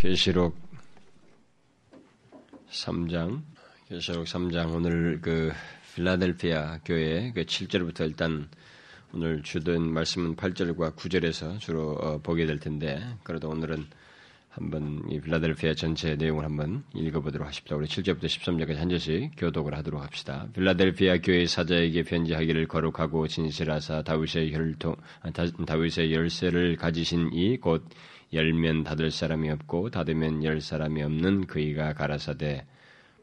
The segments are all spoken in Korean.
계시록 3장 계시록 3장 오늘 그 필라델피아 교회 그 7절부터 일단 오늘 주된 말씀은 8절과 9절에서 주로 어, 보게 될 텐데 그래도 오늘은 한번 이 빌라델피아 전체 내용을 한번 읽어보도록 하십시다. 우리 7절부터 13절까지 한 절씩 교독을 하도록 합시다. 빌라델피아 교회 사자에게 편지하기를 거룩하고 진실하사 다윗의 혈통 아, 다윗의 열쇠를 가지신 이 곧 열면 닫을 사람이 없고 닫으면 열 사람이 없는 그이가 가라사대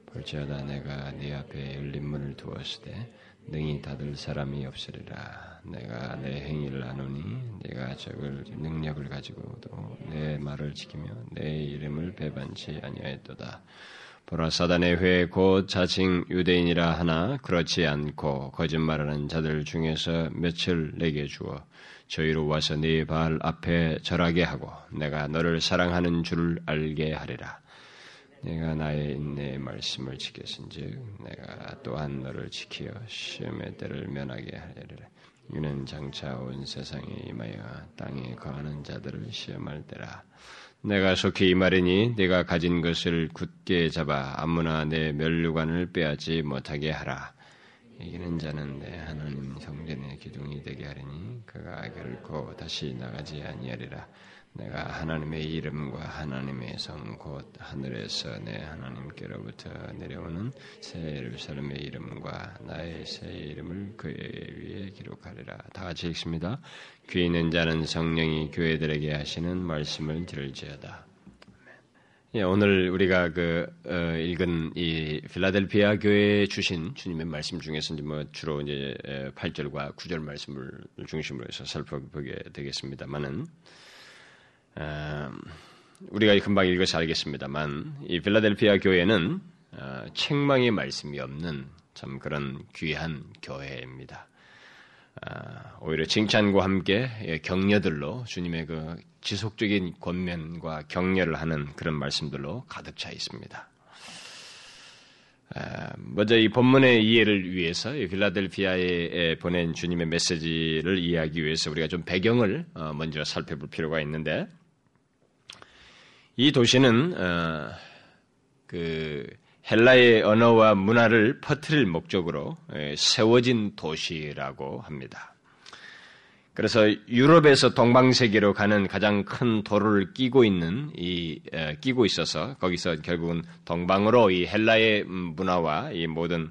볼지어다 내가 네 앞에 열린 문을 두었으되 능히 닫을 사람이 없으리라. 내가 내 행위를 아노니 내가 적을 능력을 가지고도 내 말을 지키며 내 이름을 배반치 아니하였도다. 보라 사단의 회 곧 자칭 유대인이라 하나 그렇지 않고 거짓말하는 자들 중에서 며칠 내게 주어 저희로 와서 네 발 앞에 절하게 하고 내가 너를 사랑하는 줄을 알게 하리라. 내가 나의 인내의 말씀을 지켰은즉 내가 또한 너를 지키어 시험의 때를 면하게 하리라. 이는 장차 온 세상에 임하여 땅에 거하는 자들을 시험할 때라. 내가 속히 이 말이니 내가 가진 것을 굳게 잡아 아무나 내 멸류관을 빼앗지 못하게 하라. 이기는 자는 내 하나님 성전의 기둥이 되게 하리니 그가 결코 다시 나가지 아니하리라. 내가 하나님의 이름과 하나님의 성 곧 하늘에서 내 하나님께로부터 내려오는 새 예루살렘의 이름과 나의 새 이름을 그의 위에 기록하리라. 다 같이 읽습니다. 귀 있는 자는 성령이 교회들에게 하시는 말씀을 들을지어다. 예, 오늘 우리가 그 어, 읽은 이 필라델피아 교회에 주신 주님의 말씀 중에서 이제 뭐 주로 이제 8절과 9절 말씀을 중심으로 해서 살펴보게 되겠습니다만은 우리가 금방 읽어서 알겠습니다만 이 필라델피아 교회는 어, 책망의 말씀이 없는 참 그런 귀한 교회입니다. 아, 오히려 칭찬과 함께 예, 격려들로 주님의 그 지속적인 권면과 격려를 하는 그런 말씀들로 가득 차 있습니다. 먼저 이 본문의 이해를 위해서 필라델피아에 보낸 주님의 메시지를 이해하기 위해서 우리가 좀 배경을 어, 먼저 살펴볼 필요가 있는데 이 도시는 어, 그 헬라의 언어와 문화를 퍼뜨릴 목적으로 예, 세워진 도시라고 합니다. 그래서 유럽에서 동방세계로 가는 가장 큰 도로를 끼고 있는 이 끼고 있어서 거기서 결국은 동방으로 이 헬라의 문화와 이 모든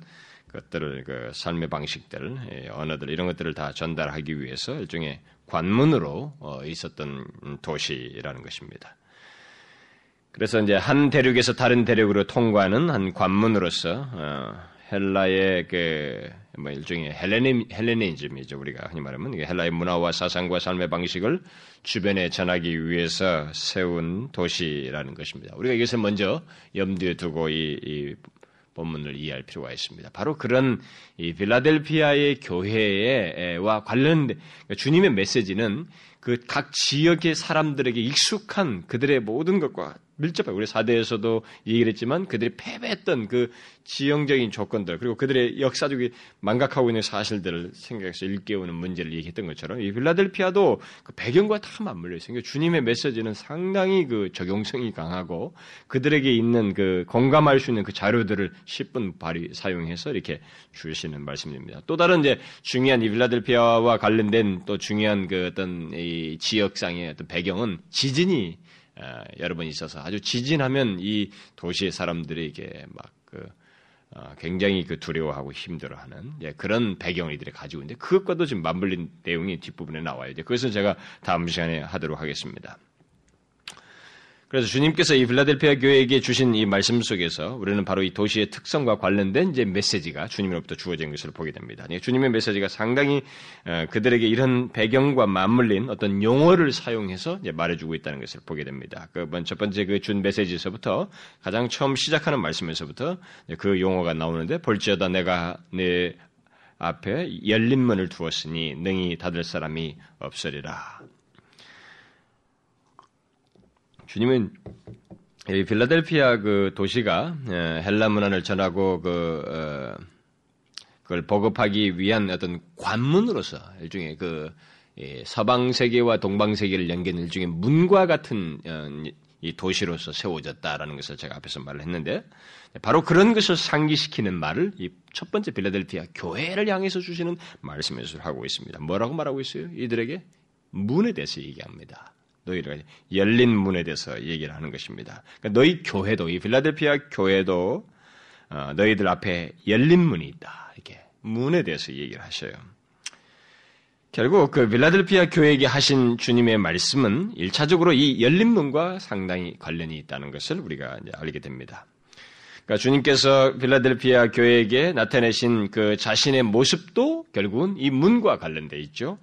것들을 그 삶의 방식들, 예, 언어들 이런 것들을 다 전달하기 위해서 일종의 관문으로 어, 있었던 도시라는 것입니다. 그래서 이제 한 대륙에서 다른 대륙으로 통과하는 한 관문으로서 어, 헬라의 그 뭐 일종의 헬레니, 헬레니즘이죠 우리가 흔히 말하면 헬라의 문화와 사상과 삶의 방식을 주변에 전하기 위해서 세운 도시라는 것입니다. 우리가 이것을 먼저 염두에 두고 이, 이 본문을 이해할 필요가 있습니다. 바로 그런 이 빌라델피아의 교회와 관련된 그러니까 주님의 메시지는 그 각 지역의 사람들에게 익숙한 그들의 모든 것과 밀접하게 우리 사대에서도 얘기를 했지만 그들이 패배했던 그 지형적인 조건들 그리고 그들의 역사적인 망각하고 있는 사실들을 생각해서 일깨우는 문제를 얘기했던 것처럼 이 필라델피아도 그 배경과 다 맞물려 있어요. 그러니까 주님의 메시지는 상당히 그 적용성이 강하고 그들에게 있는 그 공감할 수 있는 그 자료들을 10분 발휘 사용해서 이렇게 주시는 말씀입니다. 또 다른 이제 중요한 이 필라델피아와 관련된 또 중요한 그 어떤 이 지역상의 어떤 배경은 지진이 여러 번 있어서 아주 지진하면 이 도시의 사람들에게 막그 어, 굉장히 그 두려워하고 힘들어하는 예, 그런 배경을 이들이 가지고 있는데 그것과도 지금 맞물린 내용이 뒷부분에 나와요. 그것은 제가 다음 시간에 하도록 하겠습니다. 그래서 주님께서 이 필라델피아 교회에게 주신 이 말씀 속에서 우리는 바로 이 도시의 특성과 관련된 이제 메시지가 주님으로부터 주어진 것을 보게 됩니다. 주님의 메시지가 상당히 어, 그들에게 이런 배경과 맞물린 어떤 용어를 사용해서 말해주고 있다는 것을 보게 됩니다. 그첫 번째 그 준 메시지에서부터 가장 처음 시작하는 말씀에서부터 그 용어가 나오는데 볼지어다 내가 내 앞에 열린 문을 두었으니 능히 닫을 사람이 없으리라. 주님은 이 필라델피아 그 도시가 예, 헬라 문화를 전하고 그 어, 그걸 보급하기 위한 어떤 관문으로서 일종의 그 서방 세계와 동방 세계를 연계하는 일종의 문과 같은 어, 이 도시로서 세워졌다라는 것을 제가 앞에서 말을 했는데 바로 그런 것을 상기시키는 말을 이 첫 번째 빌라델피아 교회를 향해서 주시는 말씀에서 하고 있습니다. 뭐라고 말하고 있어요? 이들에게 문에 대해서 얘기합니다. 너희를 열린 문에 대해서 얘기를 하는 것입니다. 그러니까 너희 교회도 이 빌라델피아 교회도 어, 너희들 앞에 열린 문이 있다. 이렇게 문에 대해서 얘기를 하셔요. 결국 그 빌라델피아 교회에게 하신 주님의 말씀은 1차적으로 이 열린 문과 상당히 관련이 있다는 것을 우리가 알게 됩니다. 그러니까 주님께서 빌라델피아 교회에게 나타내신 그 자신의 모습도 결국은 이 문과 관련돼 있죠.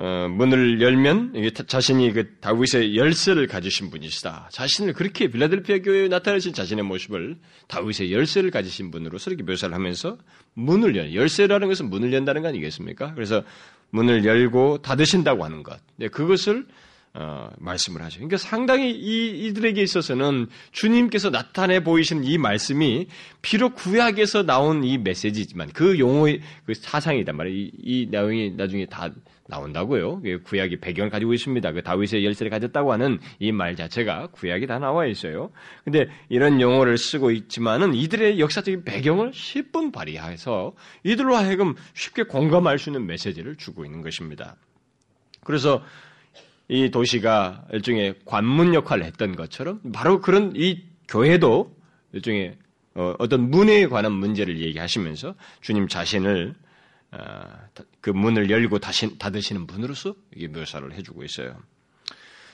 어, 문을 열면 자신이 그 다윗의 열쇠를 가지신 분이시다. 자신을 그렇게 빌라델피아 교회에 나타내신 자신의 모습을 다윗의 열쇠를 가지신 분으로서 이렇게 묘사를 하면서 문을 열 열쇠라는 것은 문을 연다는 거 아니겠습니까? 그래서 문을 열고 닫으신다고 하는 것. 네, 그것을 어, 말씀을 하죠. 그러니까 상당히 이, 이들에게 있어서는 주님께서 나타내 보이시는 이 말씀이 비록 구약에서 나온 이 메시지지만 그 용어의 그 사상이단 말이에요. 이, 이 내용이 나중에 다 나온다고요. 구약이 배경을 가지고 있습니다. 그 다윗의 열쇠를 가졌다고 하는 이 말 자체가 구약이 다 나와 있어요. 근데 이런 용어를 쓰고 있지만은 이들의 역사적인 배경을 10분 발휘해서 이들로 하여금 쉽게 공감할 수 있는 메시지를 주고 있는 것입니다. 그래서 이 도시가 일종의 관문 역할을 했던 것처럼 바로 그런 이 교회도 일종의 어, 어떤 문에 관한 문제를 얘기하시면서 주님 자신을 어, 그 문을 열고 닫으시는 분으로서 이게 묘사를 해주고 있어요.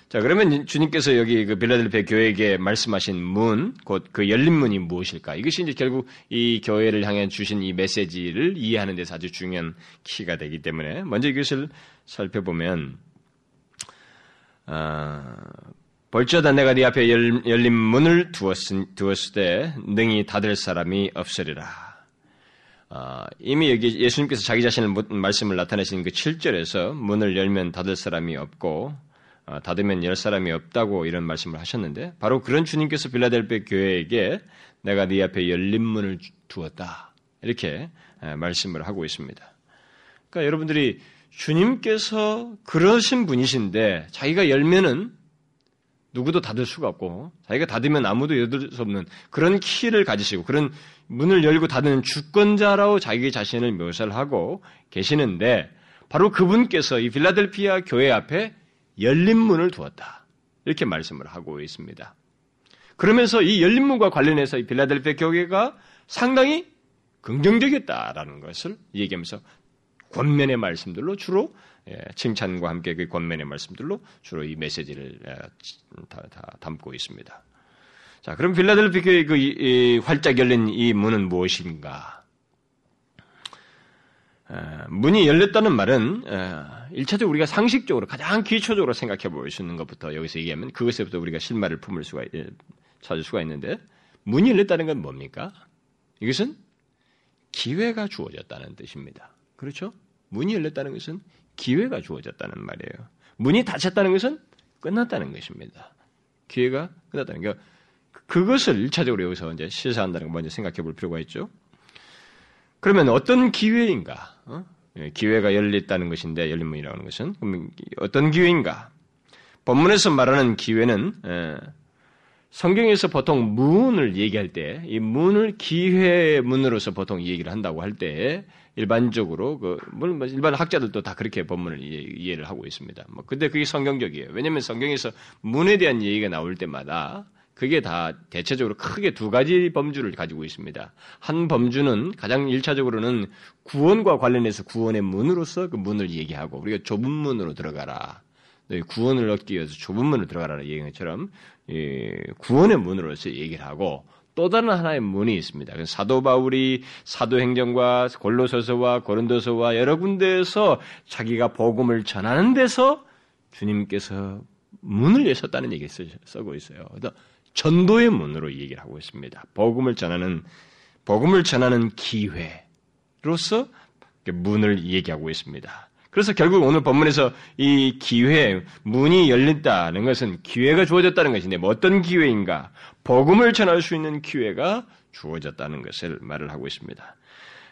자, 그러면 주님께서 여기 그 빌라델피아 교회에게 말씀하신 문, 곧 그 열린 문이 무엇일까? 이것이 이제 결국 이 교회를 향해 주신 이 메시지를 이해하는 데서 아주 중요한 키가 되기 때문에 먼저 이것을 살펴보면 아, 벌쩌다 내가 네 앞에 열, 린 문을 두었을, 두었을 때 능히 닫을 사람이 없으리라. 아, 이미 여기 예수님께서 자기 자신을 말씀을 나타내신 그 7절에서 문을 열면 닫을 사람이 없고 아, 닫으면 열 사람이 없다고 이런 말씀을 하셨는데 바로 그런 주님께서 빌라델베 교회에게 내가 네 앞에 열린 문을 두었다 이렇게 말씀을 하고 있습니다. 그러니까 여러분들이 주님께서 그러신 분이신데 자기가 열면은 누구도 닫을 수가 없고 자기가 닫으면 아무도 열을 수 없는 그런 키를 가지시고 그런 문을 열고 닫는 주권자라고 자기 자신을 묘사를 하고 계시는데 바로 그분께서 이 빌라델피아 교회 앞에 열린 문을 두었다. 이렇게 말씀을 하고 있습니다. 그러면서 이 열린 문과 관련해서 이 빌라델피아 교회가 상당히 긍정적이었다라는 것을 얘기하면서 권면의 말씀들로 주로 예, 칭찬과 함께 그 권면의 말씀들로 주로 이 메시지를 예, 다, 다 담고 있습니다. 자, 그럼 빌라델피 교의 그 이, 이, 활짝 열린 이 문은 무엇인가? 어, 문이 열렸다는 말은 어, 일차적으로 우리가 상식적으로 가장 기초적으로 생각해 볼 수 있는 것부터 여기서 얘기하면 그것에부터 우리가 실마리를 품을 수가 예, 찾을 수가 있는데 문이 열렸다는 건 뭡니까? 이것은 기회가 주어졌다는 뜻입니다. 그렇죠? 문이 열렸다는 것은 기회가 주어졌다는 말이에요. 문이 닫혔다는 것은 끝났다는 것입니다. 기회가 끝났다는 게 그 것을 1차적으로 여기서 이제 시사한다는 걸 먼저 생각해 볼 필요가 있죠. 그러면 어떤 기회인가? 어? 예, 기회가 열렸다는 것인데 열린 문이라는 것은 어떤 기회인가? 본문에서 말하는 기회는 예, 성경에서 보통 문을 얘기할 때 이 문을 기회의 문으로서 보통 얘기를 한다고 할 때 일반적으로 그 물론 뭐 일반 학자들도 다 그렇게 본문을 이해 를 하고 있습니다. 뭐 근데 그게 성경적이에요. 왜냐하면 성경에서 문에 대한 얘기가 나올 때마다 그게 다 대체적으로 크게 두 가지 범주를 가지고 있습니다. 한 범주는 가장 일차적으로는 구원과 관련해서 구원의 문으로서 그 문을 얘기하고 우리가 좁은 문으로 들어가라. 너희 구원을 얻기 위해서 좁은 문으로 들어가라는 얘기인 것처럼 구원의 문으로서 얘기를 하고 또 다른 하나의 문이 있습니다. 사도 바울이 사도행전과 골로서서와 고린도서와 여러 군데에서 자기가 복음을 전하는 데서 주님께서 문을 여셨다는 얘기를 쓰고 있어요. 전도의 문으로 얘기를 하고 있습니다. 복음을 전하는 복음을 전하는 기회로서 문을 얘기하고 있습니다. 그래서 결국 오늘 본문에서 이 기회, 문이 열린다는 것은 기회가 주어졌다는 것인데 뭐 어떤 기회인가? 복음을 전할 수 있는 기회가 주어졌다는 것을 말을 하고 있습니다.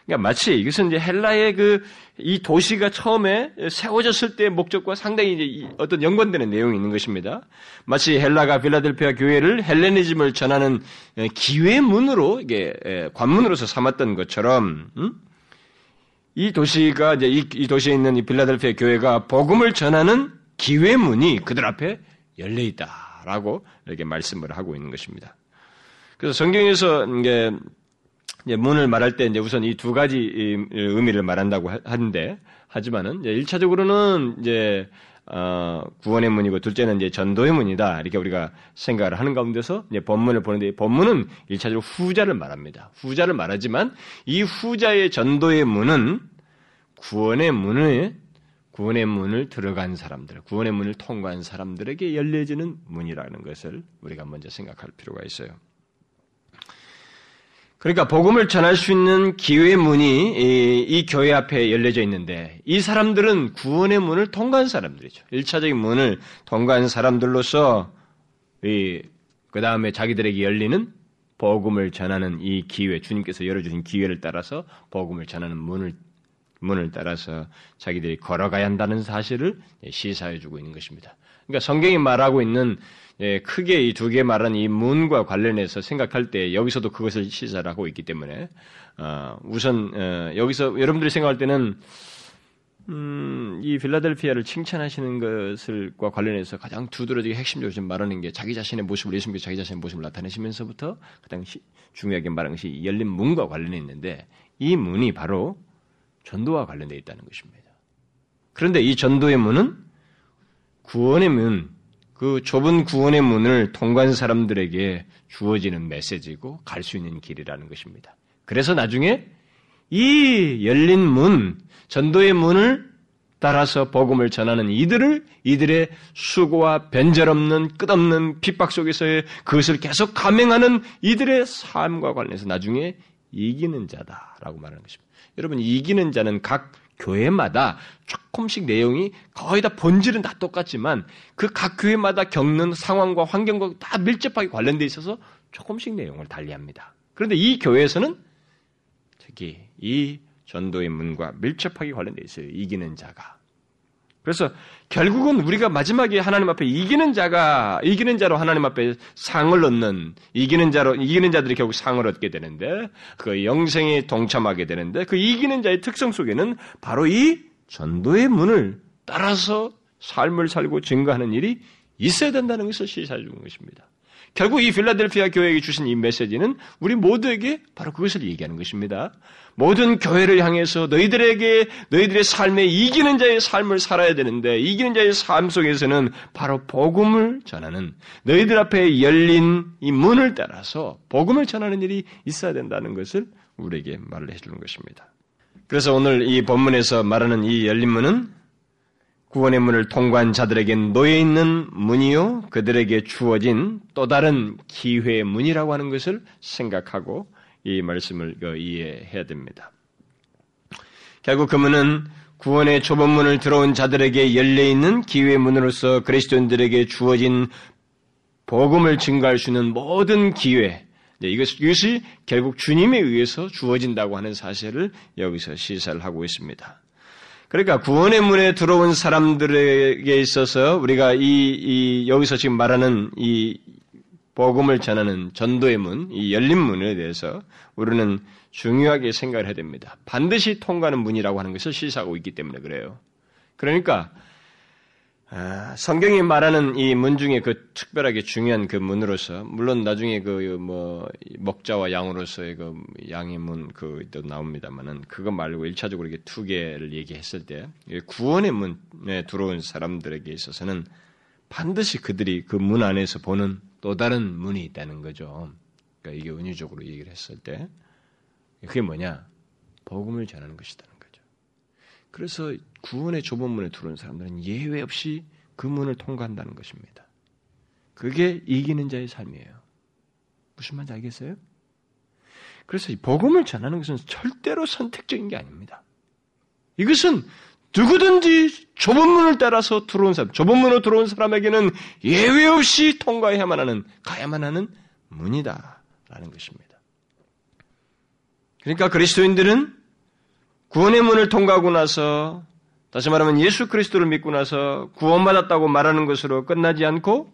그러니까 마치 이것은 이제 헬라의 그 이 도시가 처음에 세워졌을 때의 목적과 상당히 이제 어떤 연관되는 내용이 있는 것입니다. 마치 헬라가 빌라델피아 교회를 헬레니즘을 전하는 기회 문으로 이게 관문으로서 삼았던 것처럼 음? 이 도시가 이제 이, 이 도시에 있는 이 빌라델피아 교회가 복음을 전하는 기회 문이 그들 앞에 열려 있다라고 이렇게 말씀을 하고 있는 것입니다. 그래서 성경에서 이게 문을 말할 때 이제 우선 이 두 가지 의미를 말한다고 하는데 하지만은 이제 1차적으로는 이제 어, 구원의 문이고 둘째는 이제 전도의 문이다. 이렇게 우리가 생각을 하는 가운데서 이제 본문을 보는데 본문은 1차적으로 후자를 말합니다. 후자를 말하지만 이 후자의 전도의 문은 구원의 문을 구원의 문을 들어간 사람들, 구원의 문을 통과한 사람들에게 열려지는 문이라는 것을 우리가 먼저 생각할 필요가 있어요. 그러니까 복음을 전할 수 있는 기회의 문이 이, 이, 교회 앞에 열려져 있는데 이 사람들은 구원의 문을 통과한 사람들이죠. 1차적인 문을 통과한 사람들로서 그 다음에 자기들에게 열리는 복음을 전하는 이 기회, 주님께서 열어주신 기회를 따라서 복음을 전하는 문을 문을 따라서 자기들이 걸어가야 한다는 사실을 시사해 주고 있는 것입니다. 그러니까 성경이 말하고 있는 예, 크게 이 두 개 말한 이 문과 관련해서 생각할 때 여기서도 그것을 시사를 하고 있기 때문에 어, 우선 어, 여기서 여러분들이 생각할 때는 음, 이 필라델피아를 칭찬하시는 것을과 관련해서 가장 두드러지게 핵심적으로 좀 말하는 게 자기 자신의 모습을 예수님께서 자기 자신의 모습을 나타내시면서부터 가장 시, 중요하게 말하는 것이 열린 문과 관련해 있는데 이 문이 바로 전도와 관련되어 있다는 것입니다. 그런데 이 전도의 문은 구원의 문, 그 좁은 구원의 문을 통과한 사람들에게 주어지는 메시지고 갈 수 있는 길이라는 것입니다. 그래서 나중에 이 열린 문, 전도의 문을 따라서 복음을 전하는 이들을 이들의 수고와 변절없는 끝없는 핍박 속에서의 그것을 계속 감행하는 이들의 삶과 관련해서 나중에 이기는 자다라고 말하는 것입니다. 여러분 이기는 자는 각 교회마다 조금씩 내용이 거의 다 본질은 다 똑같지만 그 각 교회마다 겪는 상황과 환경과 다 밀접하게 관련돼 있어서 조금씩 내용을 달리합니다. 그런데 이 교회에서는 특히 이 전도의 문과 밀접하게 관련돼 있어요. 이기는 자가. 그래서 결국은 우리가 마지막에 하나님 앞에 이기는 자가 이기는 자로 하나님 앞에 상을 얻는 이기는 자로 이기는 자들이 결국 상을 얻게 되는데 그 영생에 동참하게 되는데 그 이기는 자의 특성 속에는 바로 이 전도의 문을 따라서 삶을 살고 증거하는 일이 있어야 된다는 것을 시사해 주는 것입니다. 결국 이 필라델피아 교회에게 주신 이 메시지는 우리 모두에게 바로 그것을 얘기하는 것입니다. 모든 교회를 향해서 너희들에게 너희들의 삶에 이기는 자의 삶을 살아야 되는데 이기는 자의 삶 속에서는 바로 복음을 전하는 너희들 앞에 열린 이 문을 따라서 복음을 전하는 일이 있어야 된다는 것을 우리에게 말을 해주는 것입니다. 그래서 오늘 이 본문에서 말하는 이 열린 문은 구원의 문을 통과한 자들에겐 놓여 있는 문이요 그들에게 주어진 또 다른 기회의 문이라고 하는 것을 생각하고 이 말씀을 이해해야 됩니다. 결국 그 문은 구원의 좁은 문을 들어온 자들에게 열려 있는 기회의 문으로서 그리스도인들에게 주어진 복음을 증가할 수 있는 모든 기회, 이것이 결국 주님에 의해서 주어진다고 하는 사실을 여기서 시사를 하고 있습니다. 그러니까 구원의 문에 들어온 사람들에게 있어서 우리가 이, 이 여기서 지금 말하는 이 복음을 전하는 전도의 문, 이 열린 문에 대해서 우리는 중요하게 생각을 해야 됩니다. 반드시 통과하는 문이라고 하는 것을 시사하고 있기 때문에 그래요. 그러니까 아, 성경이 말하는 이 문 중에 그 특별하게 중요한 그 문으로서 물론 나중에 그 뭐 먹자와 양으로서의 그 양의 문 그도 나옵니다만은 그거 말고 일차적으로 이게 두 개를 얘기했을 때 구원의 문에 들어온 사람들에게 있어서는 반드시 그들이 그 문 안에서 보는 또 다른 문이 있다는 거죠. 그러니까 이게 은유적으로 얘기를 했을 때 그게 뭐냐? 복음을 전하는 것이다. 그래서 구원의 좁은 문에 들어온 사람들은 예외 없이 그 문을 통과한다는 것입니다. 그게 이기는 자의 삶이에요. 무슨 말인지 알겠어요? 그래서 이 복음을 전하는 것은 절대로 선택적인 게 아닙니다. 이것은 누구든지 좁은 문을 따라서 들어온 사람, 좁은 문으로 들어온 사람에게는 예외 없이 통과해야만 하는, 가야만 하는 문이다라는 것입니다. 그러니까 그리스도인들은 구원의 문을 통과하고 나서 다시 말하면 예수 그리스도를 믿고 나서 구원받았다고 말하는 것으로 끝나지 않고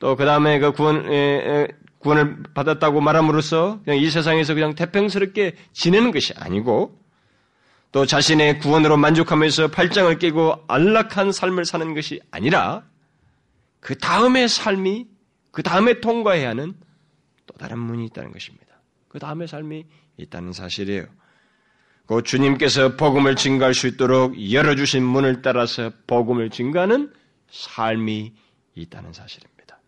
또 그 다음에 그 구원, 에, 구원을 받았다고 말함으로써 그냥 이 세상에서 그냥 태평스럽게 지내는 것이 아니고 또 자신의 구원으로 만족하면서 팔짱을 끼고 안락한 삶을 사는 것이 아니라 그 다음의 삶이 그 다음에 통과해야 하는 또 다른 문이 있다는 것입니다. 그 다음의 삶이 있다는 사실이에요. 그 주님께서 복음을 증가할 수 있도록 열어주신 문을 따라서 복음을 증가하는 삶이 있다는 사실입니다.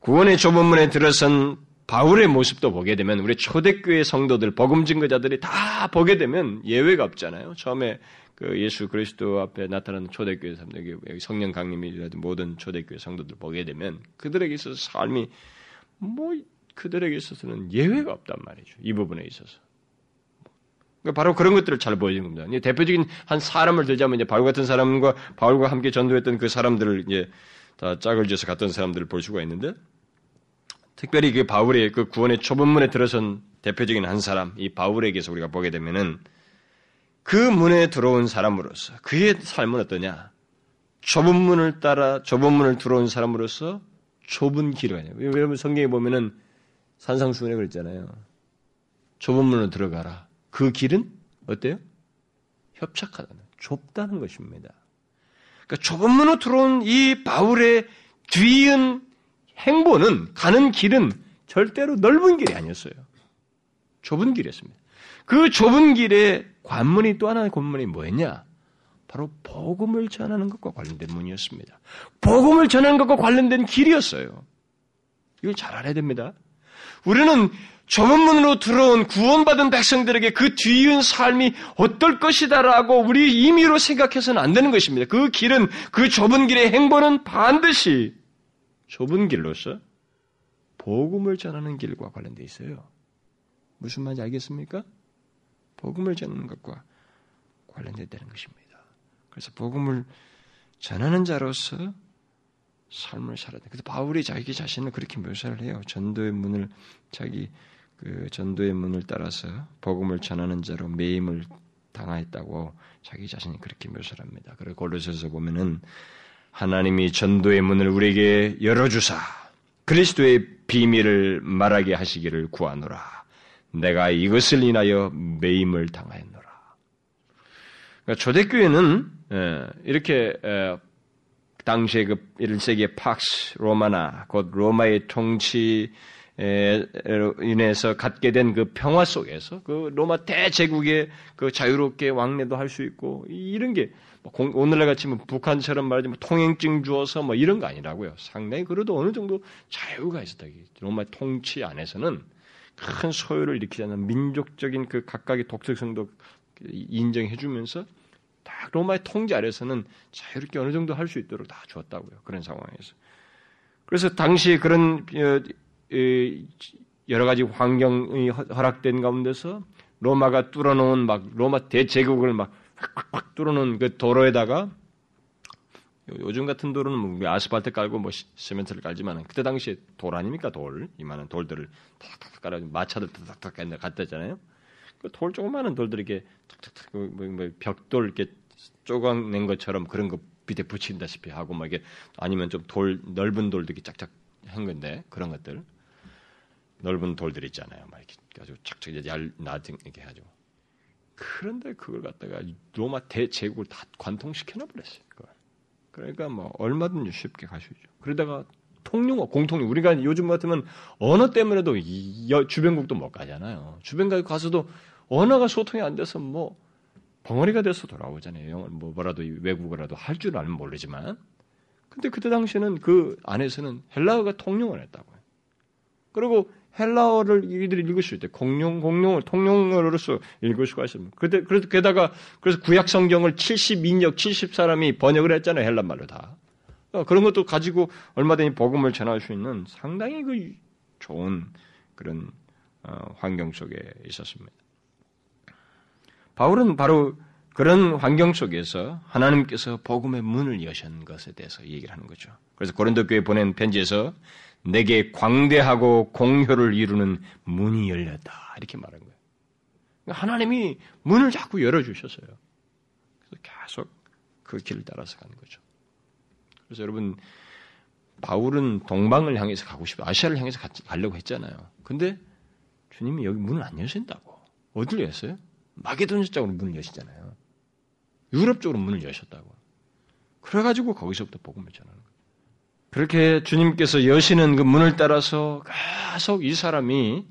구원의 좁은 문에 들어선 바울의 모습도 보게 되면 우리 초대교회 성도들 복음 증거자들이 다 보게 되면 예외가 없잖아요. 처음에 그 예수 그리스도 앞에 나타나는 초대교회 사람들, 성령 강림이라든 모든 초대교회 성도들 보게 되면 그들에게 있어서 삶이 뭐 그들에게 있어서는 예외가 없단 말이죠. 이 부분에 있어서. 그러니까 바로 그런 것들을 잘 보여주는 겁니다. 대표적인 한 사람을 들자면 이제 바울 같은 사람과 바울과 함께 전도했던 그 사람들을 이제 다 짝을 지어서 갔던 사람들을 볼 수가 있는데 특별히 그 바울의 그 구원의 초본문에 들어선 대표적인 한 사람, 이 바울에게서 우리가 보게 되면은 그 문에 들어온 사람으로서 그의 삶은 어떠냐? 좁은 문을 따라 좁은 문을 들어온 사람으로서 좁은 길을 가냐. 여러분 성경에 보면은 산상수훈에 그랬잖아요. 좁은 문으로 들어가라. 그 길은 어때요? 협착하다는, 좁다는 것입니다. 그러니까 좁은 문으로 들어온 이 바울의 뒤은 행보는 가는 길은 절대로 넓은 길이 아니었어요. 좁은 길이었습니다. 그 좁은 길에 관문이 또 하나의 관문이 뭐였냐? 바로 복음을 전하는 것과 관련된 문이었습니다. 복음을 전하는 것과 관련된 길이었어요. 이걸 잘 알아야 됩니다. 우리는 좁은 문으로 들어온 구원받은 백성들에게 그 뒤은 삶이 어떨 것이다라고 우리 임의로 생각해서는 안 되는 것입니다. 그 길은 그 좁은 길의 행보는 반드시 좁은 길로서 복음을 전하는 길과 관련되어 있어요. 무슨 말인지 알겠습니까? 복음을 전하는 것과 관련되다는 것입니다. 그래서 복음을 전하는 자로서 삶을 살아야 돼. 그래서 바울이 자기 자신을 그렇게 묘사를 해요. 전도의 문을 자기 그 전도의 문을 따라서 복음을 전하는 자로 매임을 당하였다고 자기 자신이 그렇게 묘사를 합니다. 그리고 골로새서 보면은 하나님이 전도의 문을 우리에게 열어주사 그리스도의 비밀을 말하게 하시기를 구하노라. 내가 이것을 인하여 매임을 당하였노라. 그러니까 초대교회는 예, 이렇게 당시에 그 1세기의 팍스 로마나 곧 로마의 통치 인해서 갖게 된 그 평화 속에서 그 로마 대제국의 그 자유롭게 왕래도 할 수 있고 이런 게뭐 오늘날 같이 뭐 북한처럼 말하자면 통행증 주어서 뭐 이런 거 아니라고요. 상당히 그래도 어느 정도 자유가 있었다. 로마 통치 안에서는 큰 소유를 일으키지 않는 민족적인 그 각각의 독특성도 인정해주면서 딱 로마의 통제 아래서는 자유롭게 어느 정도 할 수 있도록 다 주었다고요. 그런 상황에서. 그래서 당시 그런 어, 여러 가지 환경이 허락된 가운데서 로마가 뚫어놓은 막 로마 대제국을 막 확확확 뚫어놓은 그 도로에다가 요즘 같은 도로는 뭐 아스팔트 깔고 뭐 시멘트를 깔지만 그때 당시에 돌 아닙니까? 돌. 이만한 돌들을 탁탁 깔아 마차들 탁탁탁 갖다 잖아요. 그 돌 조그마한 돌들 이렇게 탁탁탁 뭐, 뭐, 뭐 벽돌 이렇게 쪼가낸 것처럼 그런 거 밑에 붙인다시피 하고 막 이게 아니면 좀 돌 넓은 이렇게 짝짝 한 건데 그런 것들 넓은 돌들 있잖아요. 막 이렇게 가지고 착착 이제 얇 나중 이렇게 하죠. 그런데 그걸 갖다가 로마 대제국을 다 관통시켜 놔 버렸어요. 그걸. 그러니까 뭐 얼마든지 쉽게 있죠. 그러다가 통용어 공통용 우리가 요즘 같으면 언어 때문에도 주변국도 못 가잖아요. 주변국 가서도 언어가 소통이 안 돼서 뭐 벙어리가 돼서 돌아오잖아요. 영어 뭐 뭐라도 외국어라도 할 줄 알면 모르지만 근데 그때 당시에는 그 안에서는 헬라어가 통용을 했다고요. 그리고 헬라어를 이들이 읽을 수 있대. 공룡, 공룡을 통용어로서 읽을 수가 있습니다. 그때, 그래서 게다가, 그래서 구약 성경을 72역, 70사람이 번역을 했잖아요. 헬란 말로 다. 어, 그런 것도 가지고 얼마든지 복음을 전할 수 있는 상당히 그 좋은 그런 어, 환경 속에 있었습니다. 바울은 바로 그런 환경 속에서 하나님께서 복음의 문을 여신 것에 대해서 얘기를 하는 거죠. 그래서 고린도 교회 보낸 편지에서 내게 광대하고 공효를 이루는 문이 열렸다. 이렇게 말한 거예요. 하나님이 문을 자꾸 열어주셨어요. 그래서 계속 그 길을 따라서 가는 거죠. 그래서 여러분, 바울은 동방을 향해서 가고 싶어 아시아를 향해서 가, 가려고 했잖아요. 근데 주님이 여기 문을 안 여신다고. 어디를 여셨어요? 마게도니아 쪽으로 문을 여시잖아요. 유럽 쪽으로 문을 여셨다고. 그래가지고 거기서부터 복음을 전하는 거예요. 그렇게 주님께서 여시는 그 문을 따라서 계속 이 사람이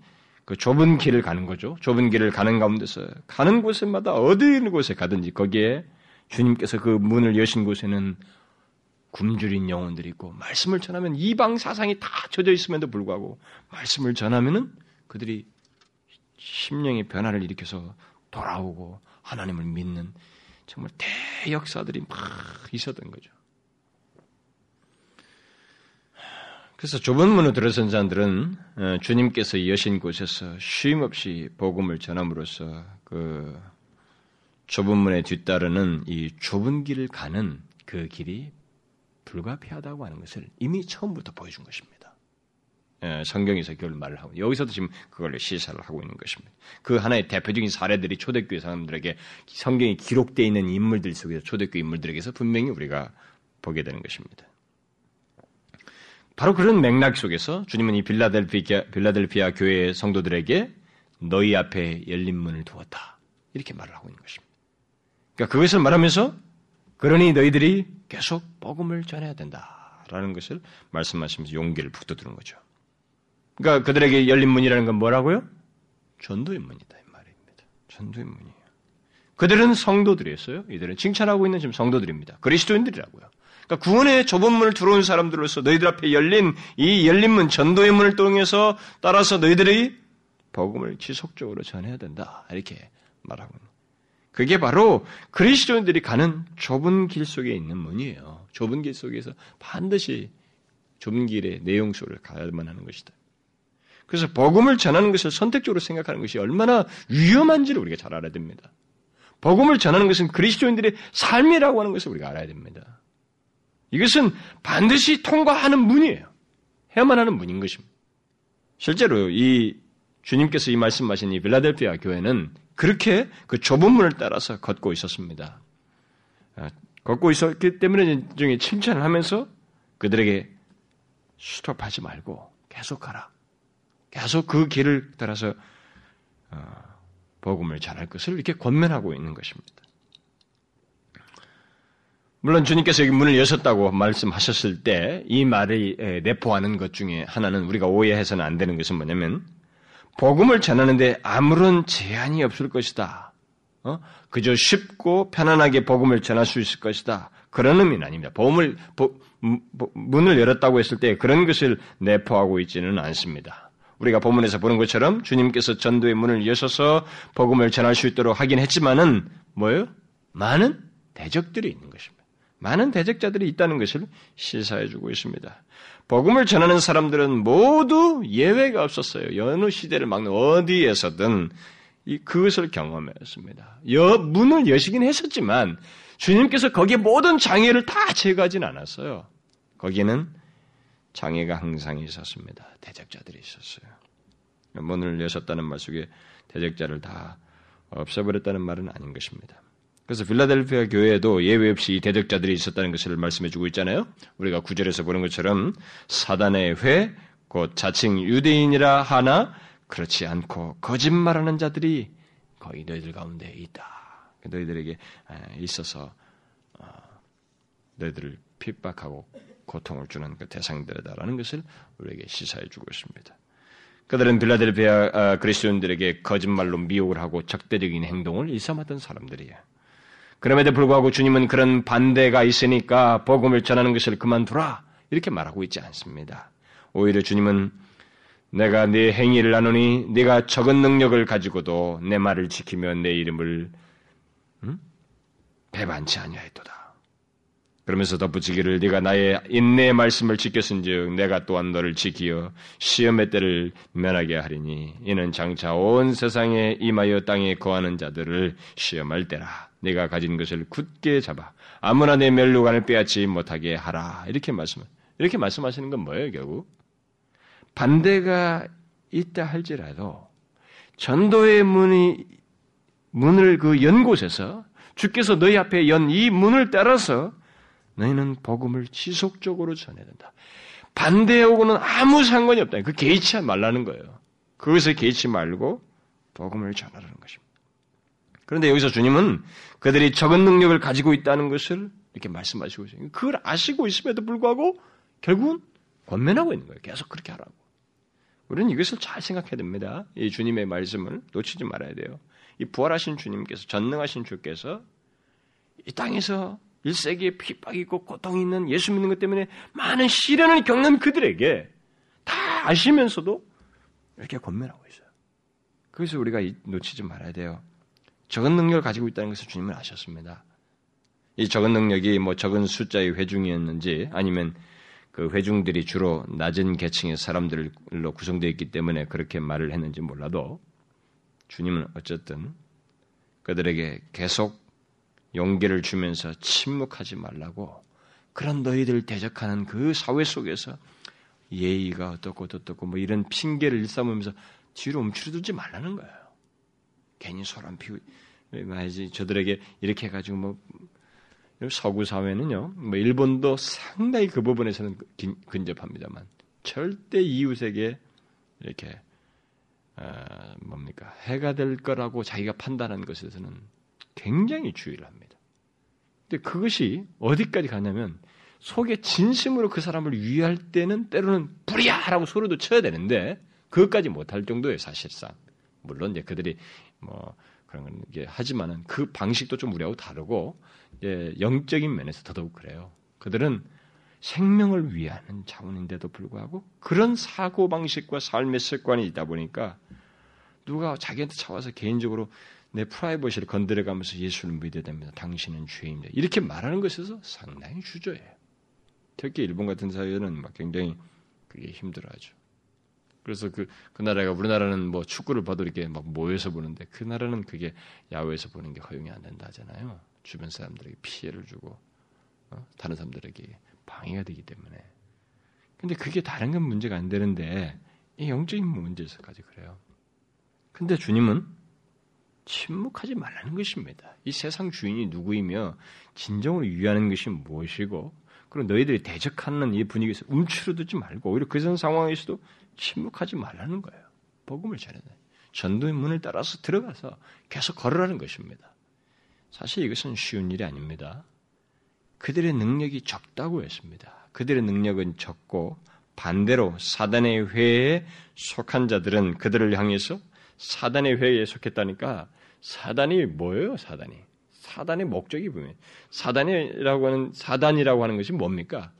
그 좁은 길을 가는 거죠. 좁은 길을 가는 가운데서 가는 곳마다 어디 있는 곳에 가든지 거기에 주님께서 그 문을 여신 곳에는 굶주린 영혼들이 있고 말씀을 전하면 이방 사상이 다 젖어 있음에도 불구하고 말씀을 전하면은 그들이 심령의 변화를 일으켜서 돌아오고 하나님을 믿는 정말 대역사들이 막 있었던 거죠. 그래서 좁은 문을 들어선 자들은 어, 주님께서 여신 곳에서 쉼 없이 복음을 전함으로써 그 좁은 문에 뒤따르는 이 좁은 길을 가는 그 길이 불가피하다고 하는 것을 이미 처음부터 보여준 것입니다. 예, 성경에서 그걸 말을 하고 여기서도 지금 그걸 시사를 하고 있는 것입니다. 그 하나의 대표적인 사례들이 초대교회 사람들에게 성경에 기록되어 있는 인물들 속에서 초대교회 인물들에게서 분명히 우리가 보게 되는 것입니다. 바로 그런 맥락 속에서 주님은 이 빌라델피아, 빌라델피아 교회 성도들에게 너희 앞에 열린 문을 두었다. 이렇게 말을 하고 있는 것입니다. 그러니까 그것을 말하면서 그러니 너희들이 계속 복음을 전해야 된다 라는 것을 말씀하시면서 용기를 북돋우는 거죠. 그러니까 그들에게 열린 문이라는 건 뭐라고요? 전도의 문이다 이 말입니다. 전도의 문이에요. 그들은 성도들이었어요. 이들은 칭찬하고 있는 지금 성도들입니다. 그리스도인들이라고요. 그러니까 구원의 좁은 문을 들어온 사람들로서 너희들 앞에 열린 이 열린 문 전도의 문을 통해서 따라서 너희들이 복음을 지속적으로 전해야 된다 이렇게 말하고. 그게 바로 그리스도인들이 가는 좁은 길 속에 있는 문이에요. 좁은 길 속에서 반드시 좁은 길의 내용 속을 가야만 하는 것이다. 그래서 복음을 전하는 것을 선택적으로 생각하는 것이 얼마나 위험한지를 우리가 잘 알아야 됩니다. 복음을 전하는 것은 그리스도인들의 삶이라고 하는 것을 우리가 알아야 됩니다. 이것은 반드시 통과하는 문이에요. 해야만 하는 문인 것입니다. 실제로 이 주님께서 이 말씀하신 이 빌라델피아 교회는 그렇게 그 좁은 문을 따라서 걷고 있었습니다. 아, 걷고 있었기 때문에 중에 칭찬을 하면서 그들에게 스톱하지 말고 계속 가라. 계속 그 길을 따라서 어, 복음을 전할 것을 이렇게 권면하고 있는 것입니다. 물론 주님께서 여기 문을 여셨다고 말씀하셨을 때 이 말이 내포하는 것 중에 하나는 우리가 오해해서는 안 되는 것은 뭐냐면 복음을 전하는데 아무런 제한이 없을 것이다. 어? 그저 쉽고 편안하게 복음을 전할 수 있을 것이다. 그런 의미는 아닙니다. 복음을 보, 문을 열었다고 했을 때 그런 것을 내포하고 있지는 않습니다. 우리가 본문에서 보는 것처럼 주님께서 전도의 문을 여셔서 복음을 전할 수 있도록 하긴 했지만은 뭐예요? 많은 대적들이 있는 것입니다. 많은 대적자들이 있다는 것을 시사해 주고 있습니다. 복음을 전하는 사람들은 모두 예외가 없었어요. 어느 시대를 막는 어디에서든 이 그것을 경험했습니다. 여, 문을 여시긴 했었지만 주님께서 거기에 모든 장애를 다 제거하진 않았어요. 거기에는 장애가 항상 있었습니다. 대적자들이 있었어요. 문을 여셨다는 말 속에 대적자를 다 없애버렸다는 말은 아닌 것입니다. 그래서 필라델피아 교회에도 예외 없이 대적자들이 있었다는 것을 말씀해 주고 있잖아요. 우리가 구절에서 보는 것처럼 사단의 회, 곧 자칭 유대인이라 하나 그렇지 않고 거짓말하는 자들이 거의 너희들 가운데 있다. 너희들에게 있어서 어, 너희들을 핍박하고 고통을 주는 그 대상들이다라는 것을 우리에게 시사해 주고 있습니다. 그들은 빌라델피아 아, 그리스도인들에게 거짓말로 미혹을 하고 적대적인 행동을 일삼았던 사람들이에요. 그럼에도 불구하고 주님은 그런 반대가 있으니까 복음을 전하는 것을 그만두라 이렇게 말하고 있지 않습니다. 오히려 주님은 내가 네 행위를 나누니 네가 적은 능력을 가지고도 내 말을 지키며 내 이름을 음? 배반치 아니하였도다. 그러면서 덧붙이기를 네가 나의 인내의 말씀을 지켰은즉 내가 또한 너를 지키어 시험의 때를 면하게 하리니 이는 장차 온 세상에 임하여 땅에 거하는 자들을 시험할 때라. 네가 가진 것을 굳게 잡아 아무나 내 멸류관을 빼앗지 못하게 하라. 이렇게 말씀 이렇게 말씀하시는 건 뭐예요 결국? 반대가 있다 할지라도 전도의 문이 문을 그 연 곳에서 주께서 너희 앞에 연 이 문을 따라서 너희는 복음을 지속적으로 전해야 된다. 반대하고는 아무 상관이 없다. 그 개의치 말라는 거예요. 그것을 개의치 말고 복음을 전하라는 것입니다. 그런데 여기서 주님은 그들이 적은 능력을 가지고 있다는 것을 이렇게 말씀하시고 있어요. 그걸 아시고 있음에도 불구하고 결국은 권면하고 있는 거예요. 계속 그렇게 하라고. 우리는 이것을 잘 생각해야 됩니다. 이 주님의 말씀을 놓치지 말아야 돼요. 이 부활하신 주님께서 전능하신 주께서 이 땅에서 1세기에 핍박이 있고 고통이 있는 예수 믿는 것 때문에 많은 시련을 겪는 그들에게 다 아시면서도 이렇게 권면하고 있어요. 그래서 우리가 놓치지 말아야 돼요. 적은 능력을 가지고 있다는 것을 주님은 아셨습니다. 이 적은 능력이 뭐 적은 숫자의 회중이었는지 아니면 그 회중들이 주로 낮은 계층의 사람들로 구성되어 있기 때문에 그렇게 말을 했는지 몰라도 주님은 어쨌든 그들에게 계속 용기를 주면서 침묵하지 말라고 그런 너희들 대적하는 그 사회 속에서 예의가 어떻고 어떻고 뭐 이런 핑계를 일삼으면서 뒤로 움츠러들지 말라는 거예요. 괜히 소란 피우 말이지 저들에게 이렇게 해가지고 뭐 서구 사회는요, 뭐 일본도 상당히 그 부분에서는 근접합니다만 절대 이웃에게 이렇게 어, 뭡니까 해가 될 거라고 자기가 판단한 것에서는 굉장히 주의를 합니다. 근데 그것이 어디까지 가냐면 속에 진심으로 그 사람을 위할 때는 때로는 불이야라고 소리도 쳐야 되는데 그것까지 못할 정도의 사실상 물론 이제 그들이 뭐 그런 게 하지만은 그 방식도 좀 우리하고 다르고 예, 영적인 면에서 더더욱 그래요. 그들은 생명을 위하는 자원인데도 불구하고 그런 사고 방식과 삶의 습관이 있다 보니까 누가 자기한테 차와서 개인적으로 내 프라이버시를 건드려가면서 예수를 믿어야 됩니다. 당신은 죄입니다. 이렇게 말하는 것에서 상당히 주저해요. 특히 일본 같은 사회는 막 굉장히 그게 힘들어하죠. 그래서 그, 그 나라가 우리나라는 뭐 축구를 봐도 이렇게 막 모여서 보는데 그 나라는 그게 야외에서 보는 게 허용이 안 된다 하잖아요. 주변 사람들에게 피해를 주고 어? 다른 사람들에게 방해가 되기 때문에. 근데 그게 다른 건 문제가 안 되는데 이 영적인 문제에서까지 그래요. 근데 주님은 침묵하지 말라는 것입니다. 이 세상 주인이 누구이며 진정으로 유의하는 것이 무엇이고 그리고 너희들이 대적하는 이 분위기에서 움츠러들지 말고 오히려 그런 상황에서도 침묵하지 말라는 거예요. 복음을 전해야 전도의 문을 따라서 들어가서 계속 걸으라는 것입니다. 사실 이것은 쉬운 일이 아닙니다. 그들의 능력이 적다고 했습니다. 그들의 능력은 적고 반대로 사단의 회에 속한 자들은 그들을 향해서 사단의 회에 속했다니까 사단이 뭐예요? 사단이 사단의 목적이 보면 사단이라고 하는 사단이라고 하는 것이 뭡니까?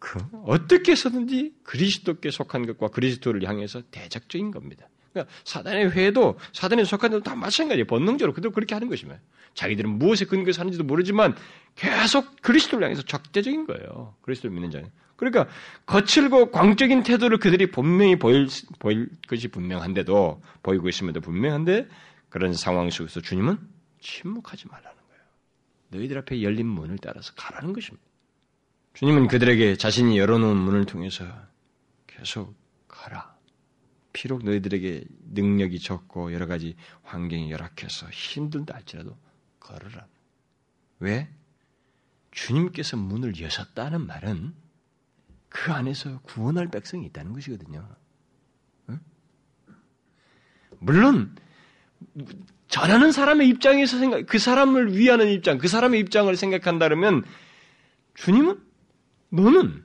그 어떻게 해서든지 그리스도께 속한 것과 그리스도를 향해서 대적적인 겁니다. 그러니까 사단의 회도 사단에 속한 것도 다 마찬가지예요. 본능적으로 그대로 그렇게 하는 것이면 자기들은 무엇에 근거해서 하는지도 모르지만 계속 그리스도를 향해서 적대적인 거예요. 그리스도를 믿는 자는. 그러니까 거칠고 광적인 태도를 그들이 분명히 보일, 보일 것이 분명한데도 보이고 있음에도 분명한데 그런 상황 속에서 주님은 침묵하지 말라는 거예요. 너희들 앞에 열린 문을 따라서 가라는 것입니다. 주님은 그들에게 자신이 열어놓은 문을 통해서 계속 가라. 비록 너희들에게 능력이 적고 여러 가지 환경이 열악해서 힘들다 할지라도 걸어라. 왜? 주님께서 문을 여셨다는 말은 그 안에서 구원할 백성이 있다는 것이거든요. 응? 물론 전하는 사람의 입장에서 생각, 그 사람을 위하는 입장, 그 사람의 입장을 생각한다면 주님은 너는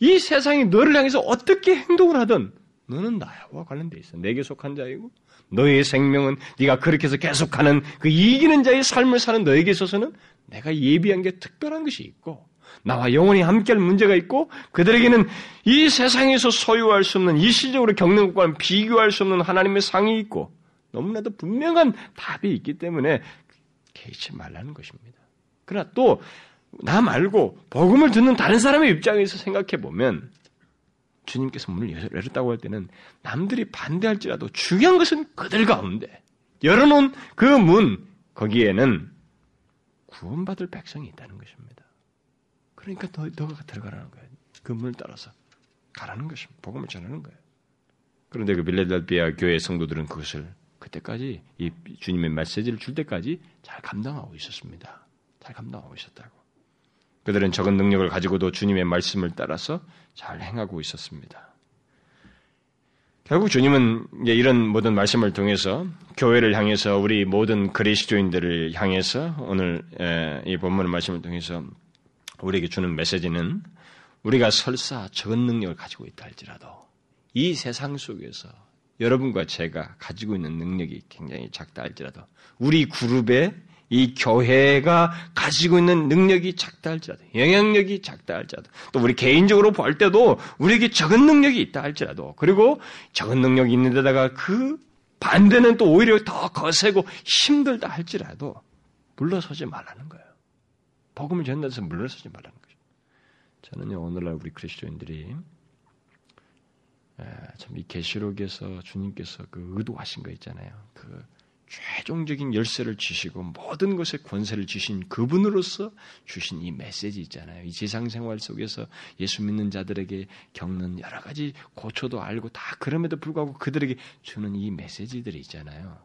이 세상이 너를 향해서 어떻게 행동을 하든 너는 나와 관련돼 있어. 내게 속한 자이고 너의 생명은 네가 그렇게 해서 계속하는 그 이기는 자의 삶을 사는 너에게 있어서는 내가 예비한 게 특별한 것이 있고 나와 영원히 함께할 문제가 있고 그들에게는 이 세상에서 소유할 수 없는 일시적으로 겪는 것과는 비교할 수 없는 하나님의 상이 있고 너무나도 분명한 답이 있기 때문에 개의치 말라는 것입니다. 그러나 또 나 말고 복음을 듣는 다른 사람의 입장에서 생각해 보면 주님께서 문을 열었다고 할 때는 남들이 반대할지라도 중요한 것은 그들 가운데 열어놓은 그 문 거기에는 구원받을 백성이 있다는 것입니다. 그러니까 너, 너가 들어가라는 거예요. 그 문을 따라서 가라는 것입니다. 복음을 전하는 거예요. 그런데 그 빌레델비아 교회 성도들은 그것을 그 때까지 이 주님의 메시지를 줄 때까지 잘 감당하고 있었습니다. 잘 감당하고 있었다고. 그들은 적은 능력을 가지고도 주님의 말씀을 따라서 잘 행하고 있었습니다. 결국 주님은 이런 모든 말씀을 통해서 교회를 향해서 우리 모든 그리스도인들을 향해서 오늘 이 본문의 말씀을 통해서 우리에게 주는 메시지는 우리가 설사 적은 능력을 가지고 있다 할지라도 이 세상 속에서 여러분과 제가 가지고 있는 능력이 굉장히 작다 할지라도 우리 그룹의 이 교회가 가지고 있는 능력이 작다 할지라도 영향력이 작다 할지라도 또 우리 개인적으로 볼 때도 우리에게 적은 능력이 있다 할지라도 그리고 적은 능력이 있는 데다가 그 반대는 또 오히려 더 거세고 힘들다 할지라도 물러서지 말라는 거예요. 복음을 전한다 해서 물러서지 말라는 거죠. 저는요 오늘날 우리 그리스도인들이 참 이 계시록에서 주님께서 그 의도하신 거 있잖아요. 그 최종적인 열쇠를 주시고 모든 것에 권세를 주신 그분으로서 주신 이 메시지 있잖아요. 이 세상 생활 속에서 예수 믿는 자들에게 겪는 여러 가지 고초도 알고 다 그럼에도 불구하고 그들에게 주는 이 메시지들이 있잖아요.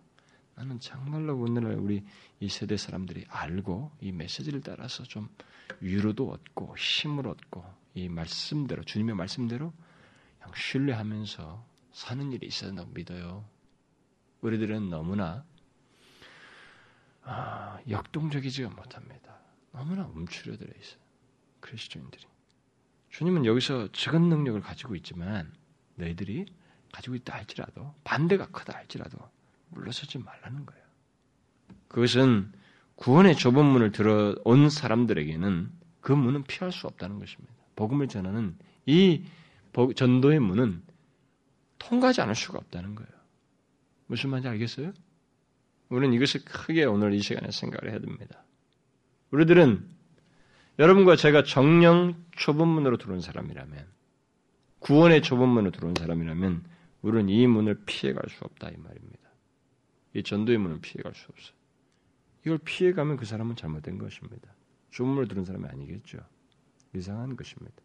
나는 정말로 오늘날 우리 이 세대 사람들이 알고 이 메시지를 따라서 좀 위로도 얻고 힘을 얻고 이 말씀대로 주님의 말씀대로 신뢰하면서 사는 일이 있어야 한다고 믿어요. 우리들은 너무나 아, 역동적이지가 못합니다. 너무나 움츠려들어 있어요. 그리스도인들이. 주님은 여기서 적은 능력을 가지고 있지만 너희들이 가지고 있다 할지라도 반대가 크다 할지라도 물러서지 말라는 거예요. 그것은 구원의 좁은 문을 들어온 사람들에게는 그 문은 피할 수 없다는 것입니다. 복음을 전하는 이 전도의 문은 통과하지 않을 수가 없다는 거예요. 무슨 말인지 알겠어요? 우리는 이것을 크게 오늘 이 시간에 생각을 해야 됩니다. 우리들은 여러분과 제가 정령 좁은 문으로 들어온 사람이라면, 구원의 좁은 문으로 들어온 사람이라면, 우리는 이 문을 피해갈 수 없다 이 말입니다. 이 전도의 문을 피해갈 수 없어요. 이걸 피해가면 그 사람은 잘못된 것입니다. 좁은 문을 들은 사람이 아니겠죠. 이상한 것입니다.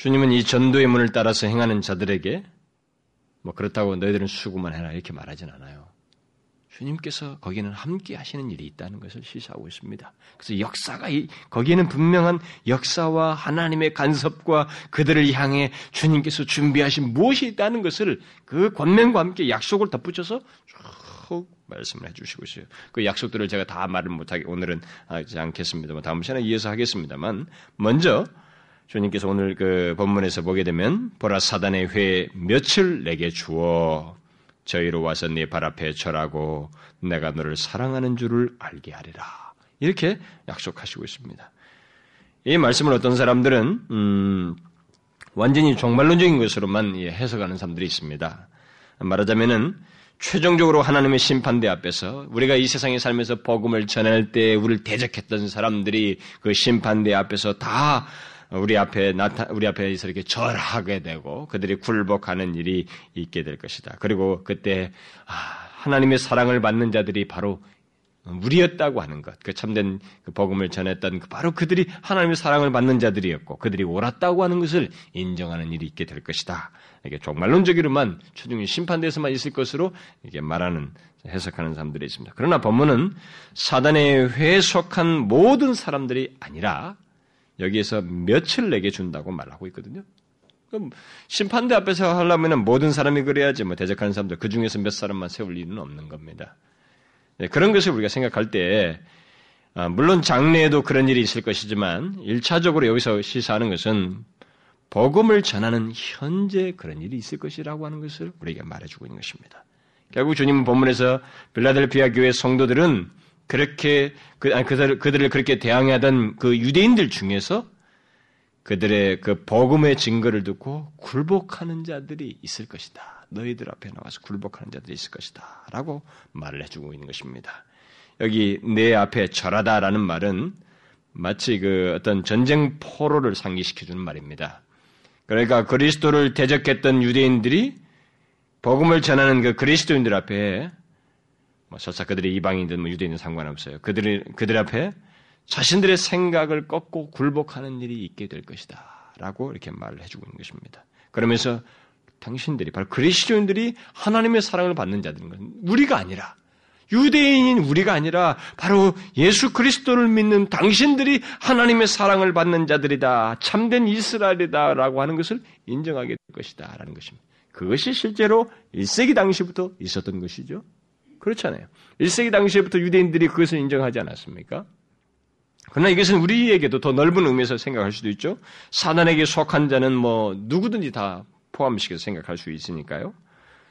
주님은 이 전도의 문을 따라서 행하는 자들에게 뭐 그렇다고 너희들은 수고만 해라 이렇게 말하진 않아요. 주님께서 거기는 함께 하시는 일이 있다는 것을 시사하고 있습니다. 그래서 역사가 거기에는 분명한 역사와 하나님의 간섭과 그들을 향해 주님께서 준비하신 무엇이 있다는 것을 그 권면과 함께 약속을 덧붙여서 쭉 말씀을 해주시고 있어요. 그 약속들을 제가 다 말을 못하게 오늘은 하지 않겠습니다만 다음 시간에 이어서 하겠습니다만 먼저 주님께서 오늘 그 본문에서 보게 되면 보라 사단의 회 며칠 내게 주어 저희로 와서 네 발 앞에 절하고 내가 너를 사랑하는 줄을 알게 하리라. 이렇게 약속하시고 있습니다. 이 말씀을 어떤 사람들은 음, 완전히 종말론적인 것으로만 해석하는 사람들이 있습니다. 말하자면은 최종적으로 하나님의 심판대 앞에서 우리가 이 세상에 살면서 복음을 전할 때 우리를 대적했던 사람들이 그 심판대 앞에서 다 우리 앞에 나타, 우리 앞에서 이렇게 절하게 되고 그들이 굴복하는 일이 있게 될 것이다. 그리고 그때 아, 하나님의 사랑을 받는 자들이 바로 우리였다고 하는 것, 그 참된 그 복음을 전했던 그 바로 그들이 하나님의 사랑을 받는 자들이었고 그들이 옳았다고 하는 것을 인정하는 일이 있게 될 것이다. 이게 종말론적으로만 최종의 심판대에서만 있을 것으로 이게 말하는 해석하는 사람들이 있습니다. 그러나 본문은 사단의 회에 속한 모든 사람들이 아니라 여기에서 며칠 내게 준다고 말하고 있거든요. 그럼 심판대 앞에서 하려면 모든 사람이 그래야지 뭐 대적하는 사람들 그 중에서 몇 사람만 세울 일은 없는 겁니다. 네, 그런 것을 우리가 생각할 때 아, 물론 장래에도 그런 일이 있을 것이지만 일차적으로 여기서 시사하는 것은 복음을 전하는 현재 그런 일이 있을 것이라고 하는 것을 우리에게 말해주고 있는 것입니다. 결국 주님 본문에서 빌라델피아 교회 성도들은 그렇게 그, 아니, 그들, 그들을 그렇게 대항하던 그 유대인들 중에서 그들의 그 복음의 증거를 듣고 굴복하는 자들이 있을 것이다. 너희들 앞에 나와서 굴복하는 자들이 있을 것이다. 라고 말을 해주고 있는 것입니다. 여기 내 앞에 절하다라는 말은 마치 그 어떤 전쟁 포로를 상기시켜주는 말입니다. 그러니까 그리스도를 대적했던 유대인들이 복음을 전하는 그 그리스도인들 앞에 뭐 설사 그들이 이방인든 뭐 유대인은 상관없어요. 그들이 그들 앞에 자신들의 생각을 꺾고 굴복하는 일이 있게 될 것이다. 라고 이렇게 말을 해주고 있는 것입니다. 그러면서 당신들이 바로 그리스도인들이 하나님의 사랑을 받는 자들인 것은 우리가 아니라 유대인인 우리가 아니라 바로 예수 그리스도를 믿는 당신들이 하나님의 사랑을 받는 자들이다. 참된 이스라엘이다라고 하는 것을 인정하게 될 것이다라는 것입니다. 그것이 실제로 1세기 당시부터 있었던 것이죠. 그렇잖아요. 1세기 당시부터 유대인들이 그것을 인정하지 않았습니까? 그러나 이것은 우리에게도 더 넓은 의미에서 생각할 수도 있죠. 사단에게 속한 자는 뭐 누구든지 다 포함시켜서 생각할 수 있으니까요.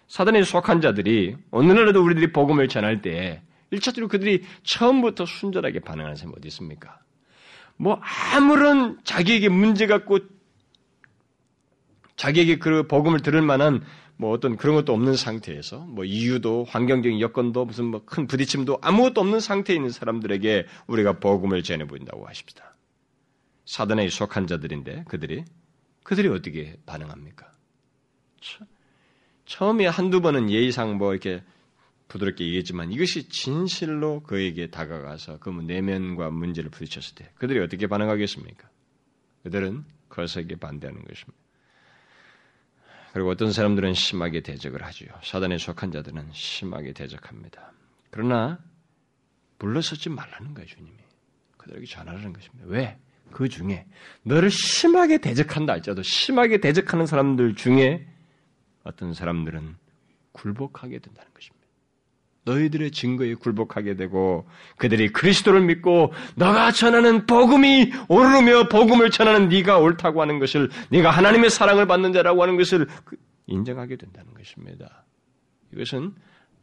사단에 속한 자들이 오늘날에도 우리들이 복음을 전할 때 일차적으로 그들이 처음부터 순전하게 반응하는 사람이 어디 있습니까? 뭐 아무런 자기에게 문제 갖고 자기에게 그 복음을 들을 만한 뭐 어떤 그런 것도 없는 상태에서 뭐 이유도 환경적인 여건도 무슨 뭐 큰 부딪힘도 아무것도 없는 상태에 있는 사람들에게 우리가 복음을 전해 보인다고 하십니다. 사단에 속한 자들인데 그들이 그들이 어떻게 반응합니까? 처음에 한두 번은 예의상 뭐 이렇게 부드럽게 얘기했지만 이것이 진실로 그에게 다가가서 그 내면과 문제를 부딪혔을 때 그들이 어떻게 반응하겠습니까? 그들은 거세게 반대하는 것입니다. 그리고 어떤 사람들은 심하게 대적을 하지요. 사단에 속한 자들은 심하게 대적합니다. 그러나 물러서지 말라는 거예요, 주님이. 그들에게 전하라는 것입니다. 왜? 그 중에 너를 심하게 대적한다 할지라도 심하게 대적하는 사람들 중에 어떤 사람들은 굴복하게 된다는 것입니다. 너희들의 증거에 굴복하게 되고 그들이 그리스도를 믿고 너가 전하는 복음이 오르며 복음을 전하는 네가 옳다고 하는 것을 네가 하나님의 사랑을 받는 자라고 하는 것을 그 인정하게 된다는 것입니다. 이것은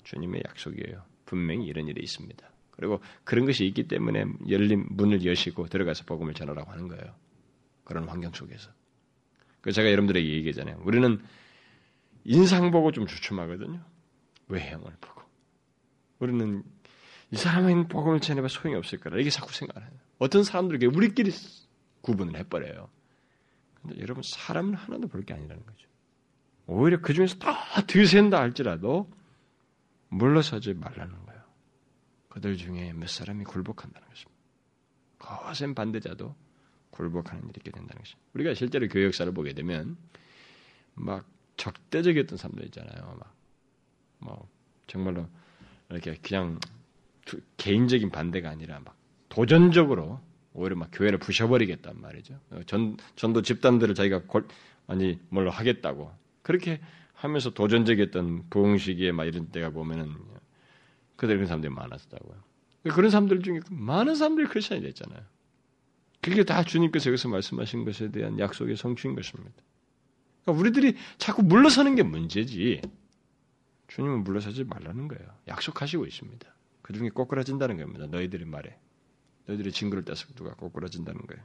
주님의 약속이에요. 분명히 이런 일이 있습니다. 그리고 그런 것이 있기 때문에 열린 문을 여시고 들어가서 복음을 전하라고 하는 거예요. 그런 환경 속에서. 그 제가 여러분들에게 얘기하잖아요. 우리는 인상 보고 좀 주춤하거든요. 외형을 보고. 우리는 이 사람은 복음을 전해봐 소용이 없을 거라 이게 자꾸 생각해요. 어떤 사람들에게 우리끼리 구분을 해버려요. 근데 여러분 사람은 하나도 볼 게 아니라는 거죠. 오히려 그 중에서 다 드센다 할지라도 물러서지 말라는 거예요. 그들 중에 몇 사람이 굴복한다는 것입니다. 거센 반대자도 굴복하는 일이 있게 된다는 것입니다. 우리가 실제로 교회 역사를 보게 되면 막 적대적이었던 사람들 있잖아요. 막, 뭐, 정말로 이렇게 그냥 개인적인 반대가 아니라 막 도전적으로 오히려 막 교회를 부셔버리겠단 말이죠. 전, 전도 집단들을 자기가 골, 아니, 뭘로 하겠다고. 그렇게 하면서 도전적이었던 부흥시기에 막 이런 때가 보면은 그들 그런 사람들이 많았다고요. 그런 사람들 중에 많은 사람들이 크리스천이 됐잖아요. 그게 다 주님께서 여기서 말씀하신 것에 대한 약속의 성취인 것입니다. 그러니까 우리들이 자꾸 물러서는 게 문제지. 주님은 물러서지 말라는 거예요. 약속하시고 있습니다. 그 중에 꼬꾸라진다는 겁니다. 너희들의 말에. 너희들의 증거를 따서 누가 꼬꾸라진다는 거예요.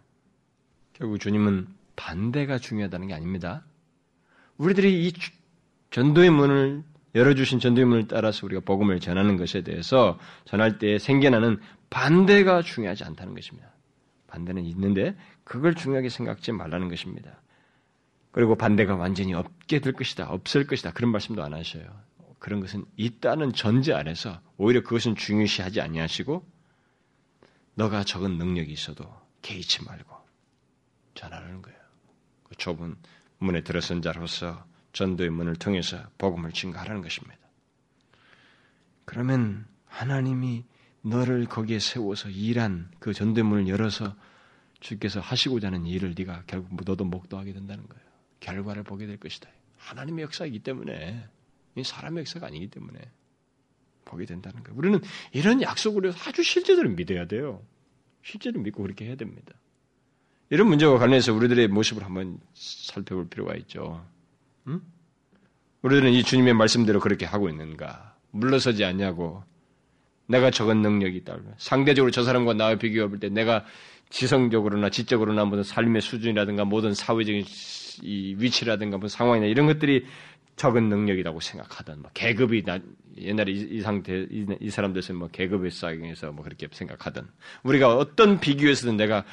결국 주님은 반대가 중요하다는 게 아닙니다. 우리들이 이 전도의 문을 열어주신 전도의 문을 따라서 우리가 복음을 전하는 것에 대해서 전할 때 생겨나는 반대가 중요하지 않다는 것입니다. 반대는 있는데 그걸 중요하게 생각지 말라는 것입니다. 그리고 반대가 완전히 없게 될 것이다, 없을 것이다 그런 말씀도 안 하셔요. 그런 것은 있다는 전제 안에서 오히려 그것은 중요시하지 아니하시고 너가 적은 능력이 있어도 개의치 말고 전하라는 거예요. 그 좁은 문에 들어선 자로서 전도의 문을 통해서 복음을 증가하라는 것입니다. 그러면 하나님이 너를 거기에 세워서 일한 그 전도의 문을 열어서 주께서 하시고자 하는 일을 네가 결국 너도 목도하게 된다는 거예요. 결과를 보게 될 것이다. 하나님의 역사이기 때문에 이 사람의 역사가 아니기 때문에 보게 된다는 거예요. 우리는 이런 약속을 아주 실제적으로 믿어야 돼요. 실제로 믿고 그렇게 해야 됩니다. 이런 문제와 관련해서 우리들의 모습을 한번 살펴볼 필요가 있죠. 응? 우리들은 이 주님의 말씀대로 그렇게 하고 있는가? 물러서지 않냐고. 내가 적은 능력이 있다. 상대적으로 저 사람과 나와 비교해 볼 때 내가 지성적으로나 지적으로나 무슨 삶의 수준이라든가 모든 사회적인 이 위치라든가 뭐 상황이나 이런 것들이 적은 능력이라고 생각하던 뭐 계급이 나, 옛날에 이, 이 상태 이, 이 사람들은 뭐 계급의 싸경에서 뭐 그렇게 생각하던 우리가 어떤 비교에서든 내가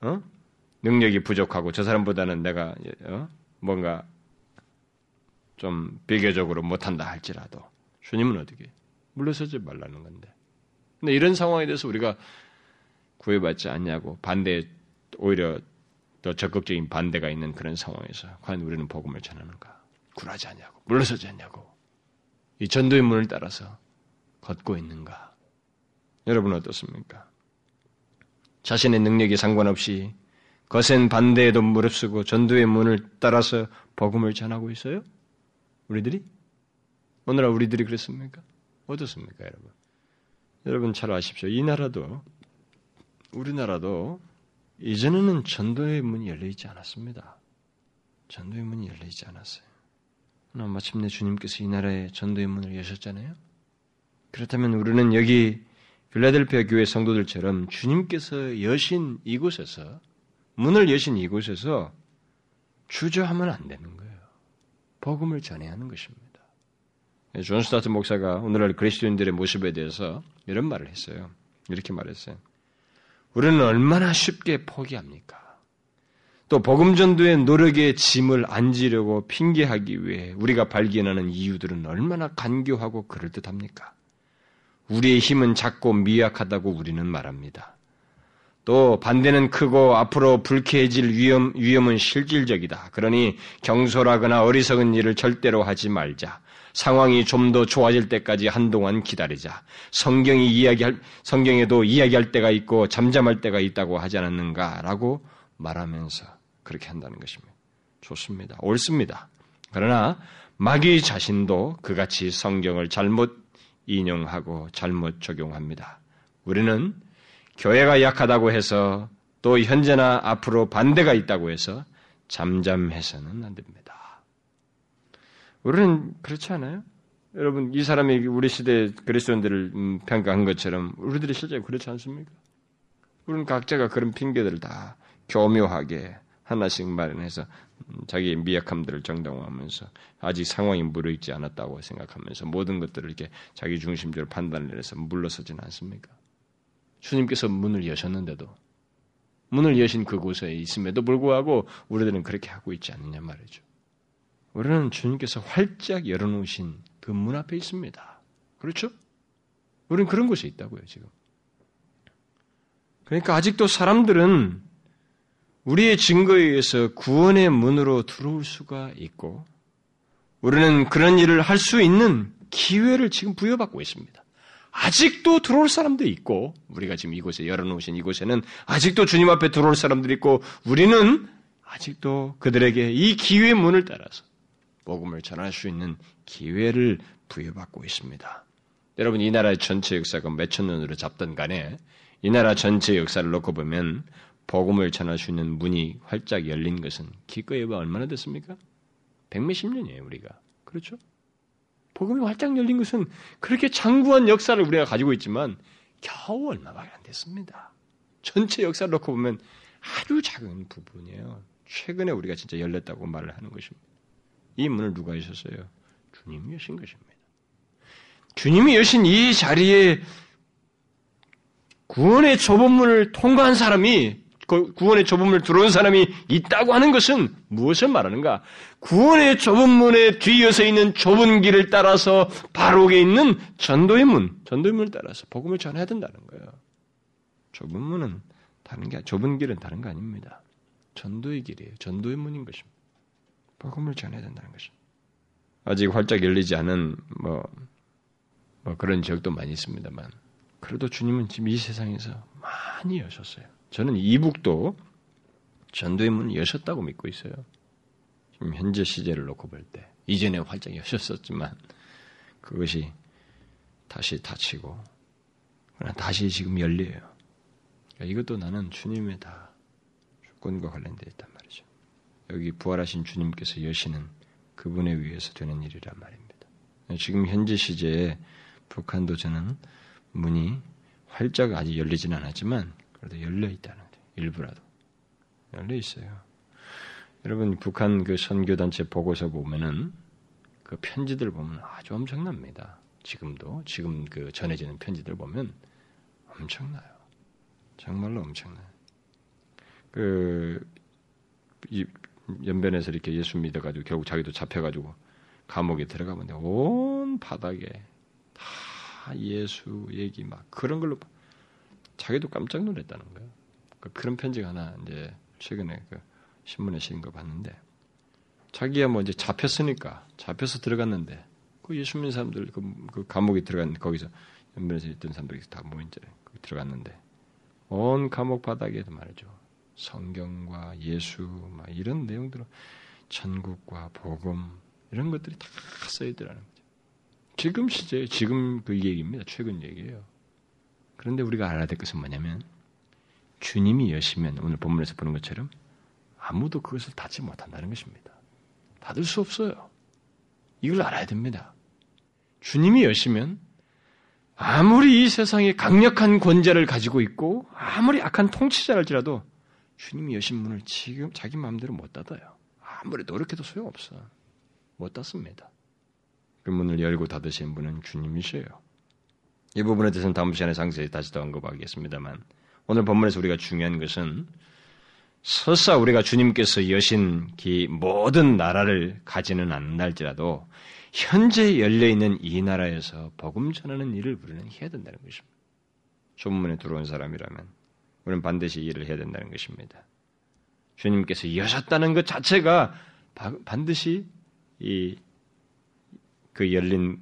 어? 능력이 부족하고 저 사람보다는 내가 어? 뭔가 좀 비교적으로 못한다 할지라도 주님은 어떻게 물러서지 말라는 건데 근데 이런 상황에 대해서 우리가 구애받지 않냐고 반대 오히려 더 적극적인 반대가 있는 그런 상황에서 과연 우리는 복음을 전하는가? 굴하지 않냐고, 물러서지 않냐고, 이 전도의 문을 따라서 걷고 있는가? 여러분 어떻습니까? 자신의 능력에 상관없이 거센 반대에도 무릅쓰고 전도의 문을 따라서 복음을 전하고 있어요? 우리들이? 오늘날 우리들이 그랬습니까? 어떻습니까, 여러분? 여러분 잘 아십시오. 이 나라도 우리나라도 이전에는 전도의 문이 열려 있지 않았습니다. 전도의 문이 열려 있지 않았어요. 그러나 마침내 주님께서 이 나라에 전도의 문을 여셨잖아요. 그렇다면 우리는 여기 빌라델피아 교회 성도들처럼 주님께서 여신 이곳에서 문을 여신 이곳에서 주저하면 안 되는 거예요. 복음을 전해야 하는 것입니다. 존 스토트 목사가 오늘날 그리스도인들의 모습에 대해서 이런 말을 했어요. 이렇게 말했어요. 우리는 얼마나 쉽게 포기합니까? 또 복음 전도의 노력의 짐을 안 지려고 핑계하기 위해 우리가 발견하는 이유들은 얼마나 간교하고 그럴듯합니까? 우리의 힘은 작고 미약하다고 우리는 말합니다. 또 반대는 크고 앞으로 불쾌해질 위험, 위험은 실질적이다. 그러니 경솔하거나 어리석은 일을 절대로 하지 말자. 상황이 좀 더 좋아질 때까지 한동안 기다리자. 성경이 이야기할, 성경에도 이야기할 때가 있고 잠잠할 때가 있다고 하지 않았는가? 라고 말하면서 그렇게 한다는 것입니다. 좋습니다. 옳습니다. 그러나 마귀 자신도 그같이 성경을 잘못 인용하고 잘못 적용합니다. 우리는 교회가 약하다고 해서 또 현재나 앞으로 반대가 있다고 해서 잠잠해서는 안 됩니다. 우리는 그렇지 않아요? 여러분, 이 사람이 우리 시대 그리스도인들을 음, 평가한 것처럼 우리들이 실제 그렇지 않습니까? 우리는 각자가 그런 핑계들을 다 교묘하게 하나씩 마련해서 자기의 미약함들을 정당화하면서 아직 상황이 무르익지 않았다고 생각하면서 모든 것들을 이렇게 자기 중심적으로 판단을 해서 물러서지는 않습니까? 주님께서 문을 여셨는데도 문을 여신 그곳에 있음에도 불구하고 우리들은 그렇게 하고 있지 않느냐 말이죠. 우리는 주님께서 활짝 열어놓으신 그 문 앞에 있습니다. 그렇죠? 우리는 그런 곳에 있다고요, 지금. 그러니까 아직도 사람들은 우리의 증거에 의해서 구원의 문으로 들어올 수가 있고, 우리는 그런 일을 할 수 있는 기회를 지금 부여받고 있습니다. 아직도 들어올 사람도 있고, 우리가 지금 이곳에 열어놓으신 이곳에는 아직도 주님 앞에 들어올 사람들이 있고, 우리는 아직도 그들에게 이 기회의 문을 따라서 복음을 전할 수 있는 기회를 부여받고 있습니다. 여러분, 이 나라의 전체 역사가 몇천 년으로 잡던 간에 이 나라 전체 역사를 놓고 보면 복음을 전할 수 있는 문이 활짝 열린 것은 기껏 해봐 얼마나 됐습니까? 백몇십 년이에요, 우리가. 그렇죠? 복음이 활짝 열린 것은 그렇게 장구한 역사를 우리가 가지고 있지만 겨우 얼마밖에 안 됐습니다. 전체 역사를 놓고 보면 아주 작은 부분이에요. 최근에 우리가 진짜 열렸다고 말을 하는 것입니다. 이 문을 누가 여셨어요? 주님이 여신 것입니다. 주님이 여신 이 자리에 구원의 좁은 문을 통과한 사람이 구원의 좁은 문을 들어온 사람이 있다고 하는 것은 무엇을 말하는가? 구원의 좁은 문에 뒤이어서 있는 좁은 길을 따라서 바로게 있는 전도의 문, 전도의 문을 따라서 복음을 전해야 된다는 거예요. 좁은 문은 다른 게 좁은 길은 다른 거 아닙니다. 전도의 길이에요. 전도의 문인 것입니다. 복음을 전해야 된다는 것입니다. 아직 활짝 열리지 않은 뭐, 뭐 그런 지역도 많이 있습니다만 그래도 주님은 지금 이 세상에서 많이 여셨어요. 저는 이북도 전도의 문을 여셨다고 믿고 있어요. 지금 현재 시제를 놓고 볼 때. 이전에 활짝 여셨었지만 그것이 다시 닫히고 그러나 다시 지금 열려요. 그러니까 이것도 나는 주님의 다 주권과 관련되어 있단 말이죠. 여기 부활하신 주님께서 여시는 그분에 의해서 되는 일이란 말입니다. 지금 현재 시제에 북한도 저는 문이 활짝 아직 열리지는 않았지만 그래도 열려 있다는 거예요. 일부라도 열려 있어요. 여러분 북한 그 선교 단체 보고서 보면은 그 편지들 보면 아주 엄청납니다. 지금도 지금 그 전해지는 편지들 보면 엄청나요. 정말로 엄청나요. 그 연변에서 이렇게 예수 믿어가지고 결국 자기도 잡혀가지고 감옥에 들어가면 온 바닥에 다 예수 얘기 막 그런 걸로 자기도 깜짝 놀랐다는 거예요. 그 그런 편지가 하나 이제 최근에 그 신문에 실린 거 봤는데 자기야 뭐 이제 잡혔으니까 잡혀서 들어갔는데 그 예수 믿는 사람들 그, 그 감옥에 들어간 거기서 연변에서 있던 사람들이 다 모인 자리 거기 들어갔는데 온 감옥 바닥에도 말이죠. 성경과 예수 막 이런 내용들은 천국과 복음 이런 것들이 다 써있더라는 거죠. 지금 시제 지금 그 얘기입니다. 최근 얘기예요. 그런데 우리가 알아야 될 것은 뭐냐면 주님이 여시면 오늘 본문에서 보는 것처럼 아무도 그것을 닫지 못한다는 것입니다. 닫을 수 없어요. 이걸 알아야 됩니다. 주님이 여시면 아무리 이 세상에 강력한 권자를 가지고 있고 아무리 악한 통치자랄지라도 주님이 여신 문을 지금 자기 마음대로 못 닫아요. 아무리 노력해도 소용없어. 못 닫습니다. 그 문을 열고 닫으신 분은 주님이셔요. 이 부분에 대해서는 다음 시간에 상세히 다시 더 언급하겠습니다만 오늘 본문에서 우리가 중요한 것은 설사 우리가 주님께서 여신 기 모든 나라를 가지는 않날지라도 현재 열려 있는 이 나라에서 복음 전하는 일을 우리는 해야 된다는 것입니다. 조문에 들어온 사람이라면 우리는 반드시 일을 해야 된다는 것입니다. 주님께서 여셨다는 것 자체가 반드시 이 그 열린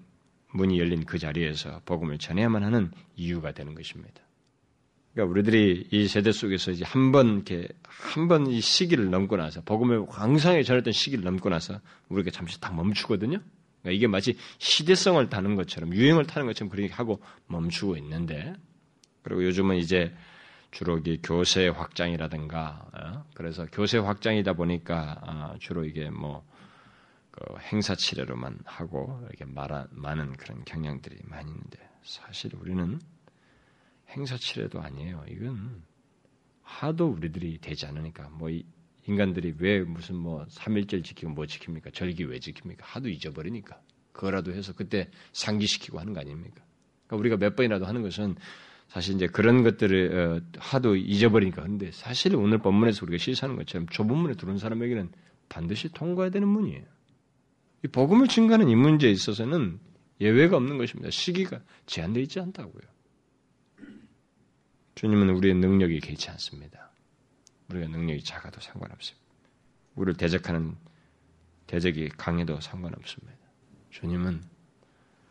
문이 열린 그 자리에서 복음을 전해야만 하는 이유가 되는 것입니다. 그러니까 우리들이 이 세대 속에서 이제 한 번 이렇게 한 번 이 시기를 넘고 나서 복음을 왕성하게 전했던 시기를 넘고 나서 우리가 잠시 딱 멈추거든요. 그러니까 이게 마치 시대성을 타는 것처럼 유행을 타는 것처럼 그렇게 하고 멈추고 있는데 그리고 요즘은 이제 주로 이게 교세 확장이라든가 어? 그래서 교세 확장이다 보니까 어, 주로 이게 뭐그 행사 치레로만 하고 이렇게 말하, 많은 그런 경향들이 많이 있는데 사실 우리는 행사 치레도 아니에요. 이건 하도 우리들이 되지 않으니까 뭐 인간들이 왜 무슨 뭐 3일절 지키고 뭐 지킵니까? 절기 왜 지킵니까? 하도 잊어버리니까. 그거라도 해서 그때 상기시키고 하는 거 아닙니까? 그러니까 우리가 몇 번이라도 하는 것은 사실 이제 그런 것들을 어, 하도 잊어버리니까 근데 사실 오늘 본문에서 우리가 시사하는 것처럼 좁은 문에 들어온 사람에게는 반드시 통과해야 되는 문이에요. 이 복음을 증가하는 이 문제에 있어서는 예외가 없는 것입니다. 시기가 제한되어 있지 않다고요. 주님은 우리의 능력이 개치 않습니다. 우리가 능력이 작아도 상관없습니다. 우리를 대적하는 대적이 강해도 상관없습니다. 주님은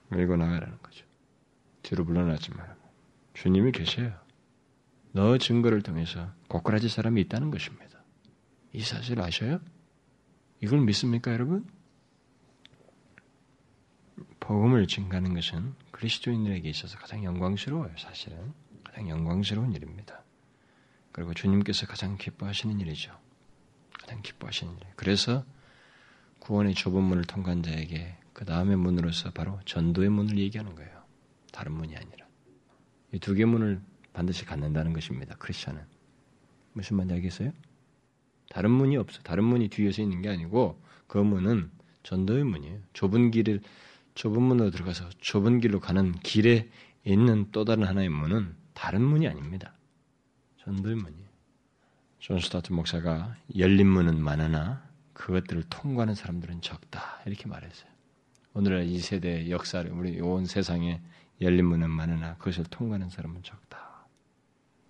밀고 나가라는 거죠. 뒤로 물러나지 말고 주님이 계셔요. 너 증거를 통해서 고꾸라지 사람이 있다는 것입니다. 이 사실 아셔요? 이걸 믿습니까, 여러분? 복음을 증가하는 것은 그리스도인들에게 있어서 가장 영광스러워요, 사실은. 가장 영광스러운 일입니다. 그리고 주님께서 가장 기뻐하시는 일이죠. 가장 기뻐하시는 일. 그래서 구원의 좁은 문을 통과한 자에게 그 다음의 문으로서 바로 전도의 문을 얘기하는 거예요. 다른 문이 아니라. 이 두 개 문을 반드시 갖는다는 것입니다. 크리스천은. 무슨 말인지 알겠어요? 다른 문이 없어. 다른 문이 뒤에서 있는 게 아니고 그 문은 전도의 문이에요. 좁은 길을 좁은 문으로 들어가서 좁은 길로 가는 길에 있는 또 다른 하나의 문은 다른 문이 아닙니다. 전도의 문이에요. 존 스토트 목사가 열린 문은 많으나 그것들을 통과하는 사람들은 적다 이렇게 말했어요. 오늘날 이 세대의 역사를 우리 온 세상에 열린 문은 많으나 그것을 통과하는 사람은 적다.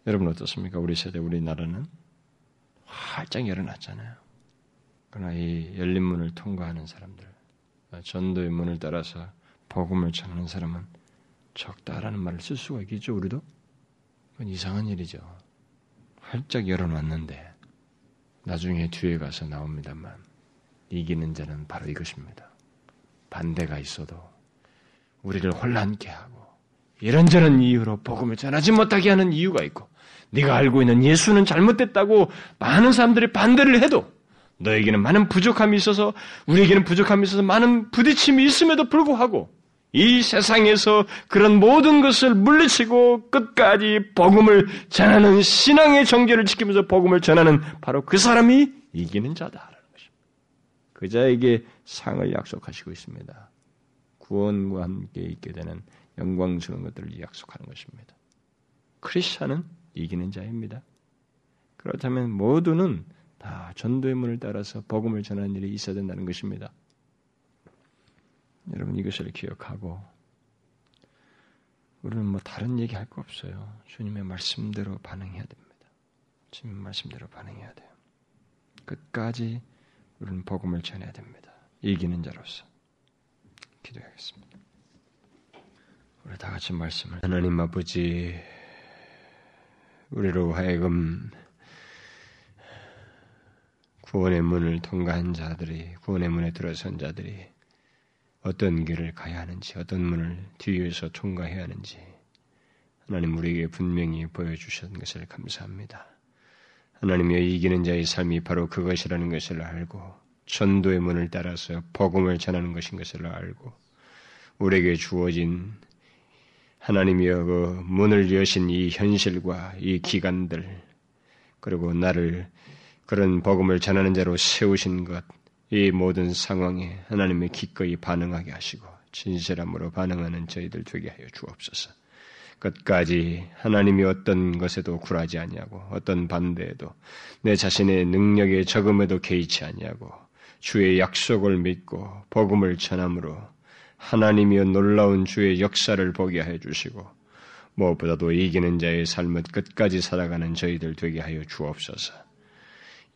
여러분 어떻습니까? 우리 세대 우리나라는 활짝 열어놨잖아요. 그러나 이 열린 문을 통과하는 사람들 전도의 문을 따라서 복음을 전하는 사람은 적다라는 말을 쓸 수가 있겠죠, 우리도? 그건 이상한 일이죠. 활짝 열어놨는데 나중에 뒤에 가서 나옵니다만 이기는 자는 바로 이것입니다. 반대가 있어도 우리를 혼란케 하고 이런저런 이유로 복음을 전하지 못하게 하는 이유가 있고 네가 알고 있는 예수는 잘못됐다고 많은 사람들이 반대를 해도 너에게는 많은 부족함이 있어서 우리에게는 부족함이 있어서 많은 부딪힘이 있음에도 불구하고 이 세상에서 그런 모든 것을 물리치고 끝까지 복음을 전하는 신앙의 정죄를 지키면서 복음을 전하는 바로 그 사람이 이기는 자다라는 것입니다. 그 자에게 상을 약속하시고 있습니다. 구원과 함께 있게 되는 영광스러운 것들을 약속하는 것입니다. 크리스천은 이기는 자입니다. 그렇다면 모두는 다 전도의 문을 따라서 복음을 전하는 일이 있어야 된다는 것입니다. 여러분 이것을 기억하고 우리는 뭐 다른 얘기 할 거 없어요. 주님의 말씀대로 반응해야 됩니다. 주님 말씀대로 반응해야 돼요. 끝까지 우리는 복음을 전해야 됩니다. 이기는 자로서 기도하겠습니다. 우리 다 같이 말씀을 하나님 아버지 우리로 하여금 구원의 문을 통과한 자들이 구원의 문에 들어선 자들이 어떤 길을 가야 하는지 어떤 문을 뒤에서 통과해야 하는지 하나님 우리에게 분명히 보여주신 것을 감사합니다. 하나님의 이기는 자의 삶이 바로 그것이라는 것을 알고 전도의 문을 따라서 복음을 전하는 것인 것을 알고 우리에게 주어진 하나님이여 그 문을 여신 이 현실과 이 기간들 그리고 나를 그런 복음을 전하는 자로 세우신 것, 이 모든 상황에 하나님의 기꺼이 반응하게 하시고 진실함으로 반응하는 저희들 되게 하여 주옵소서. 끝까지 하나님이 어떤 것에도 굴하지 아니하고 어떤 반대에도 내 자신의 능력에 적음에도 개의치 아니하고 주의 약속을 믿고 복음을 전함으로 하나님이여 놀라운 주의 역사를 보게 해 주시고 무엇보다도 이기는 자의 삶을 끝까지 살아가는 저희들 되게 하여 주옵소서.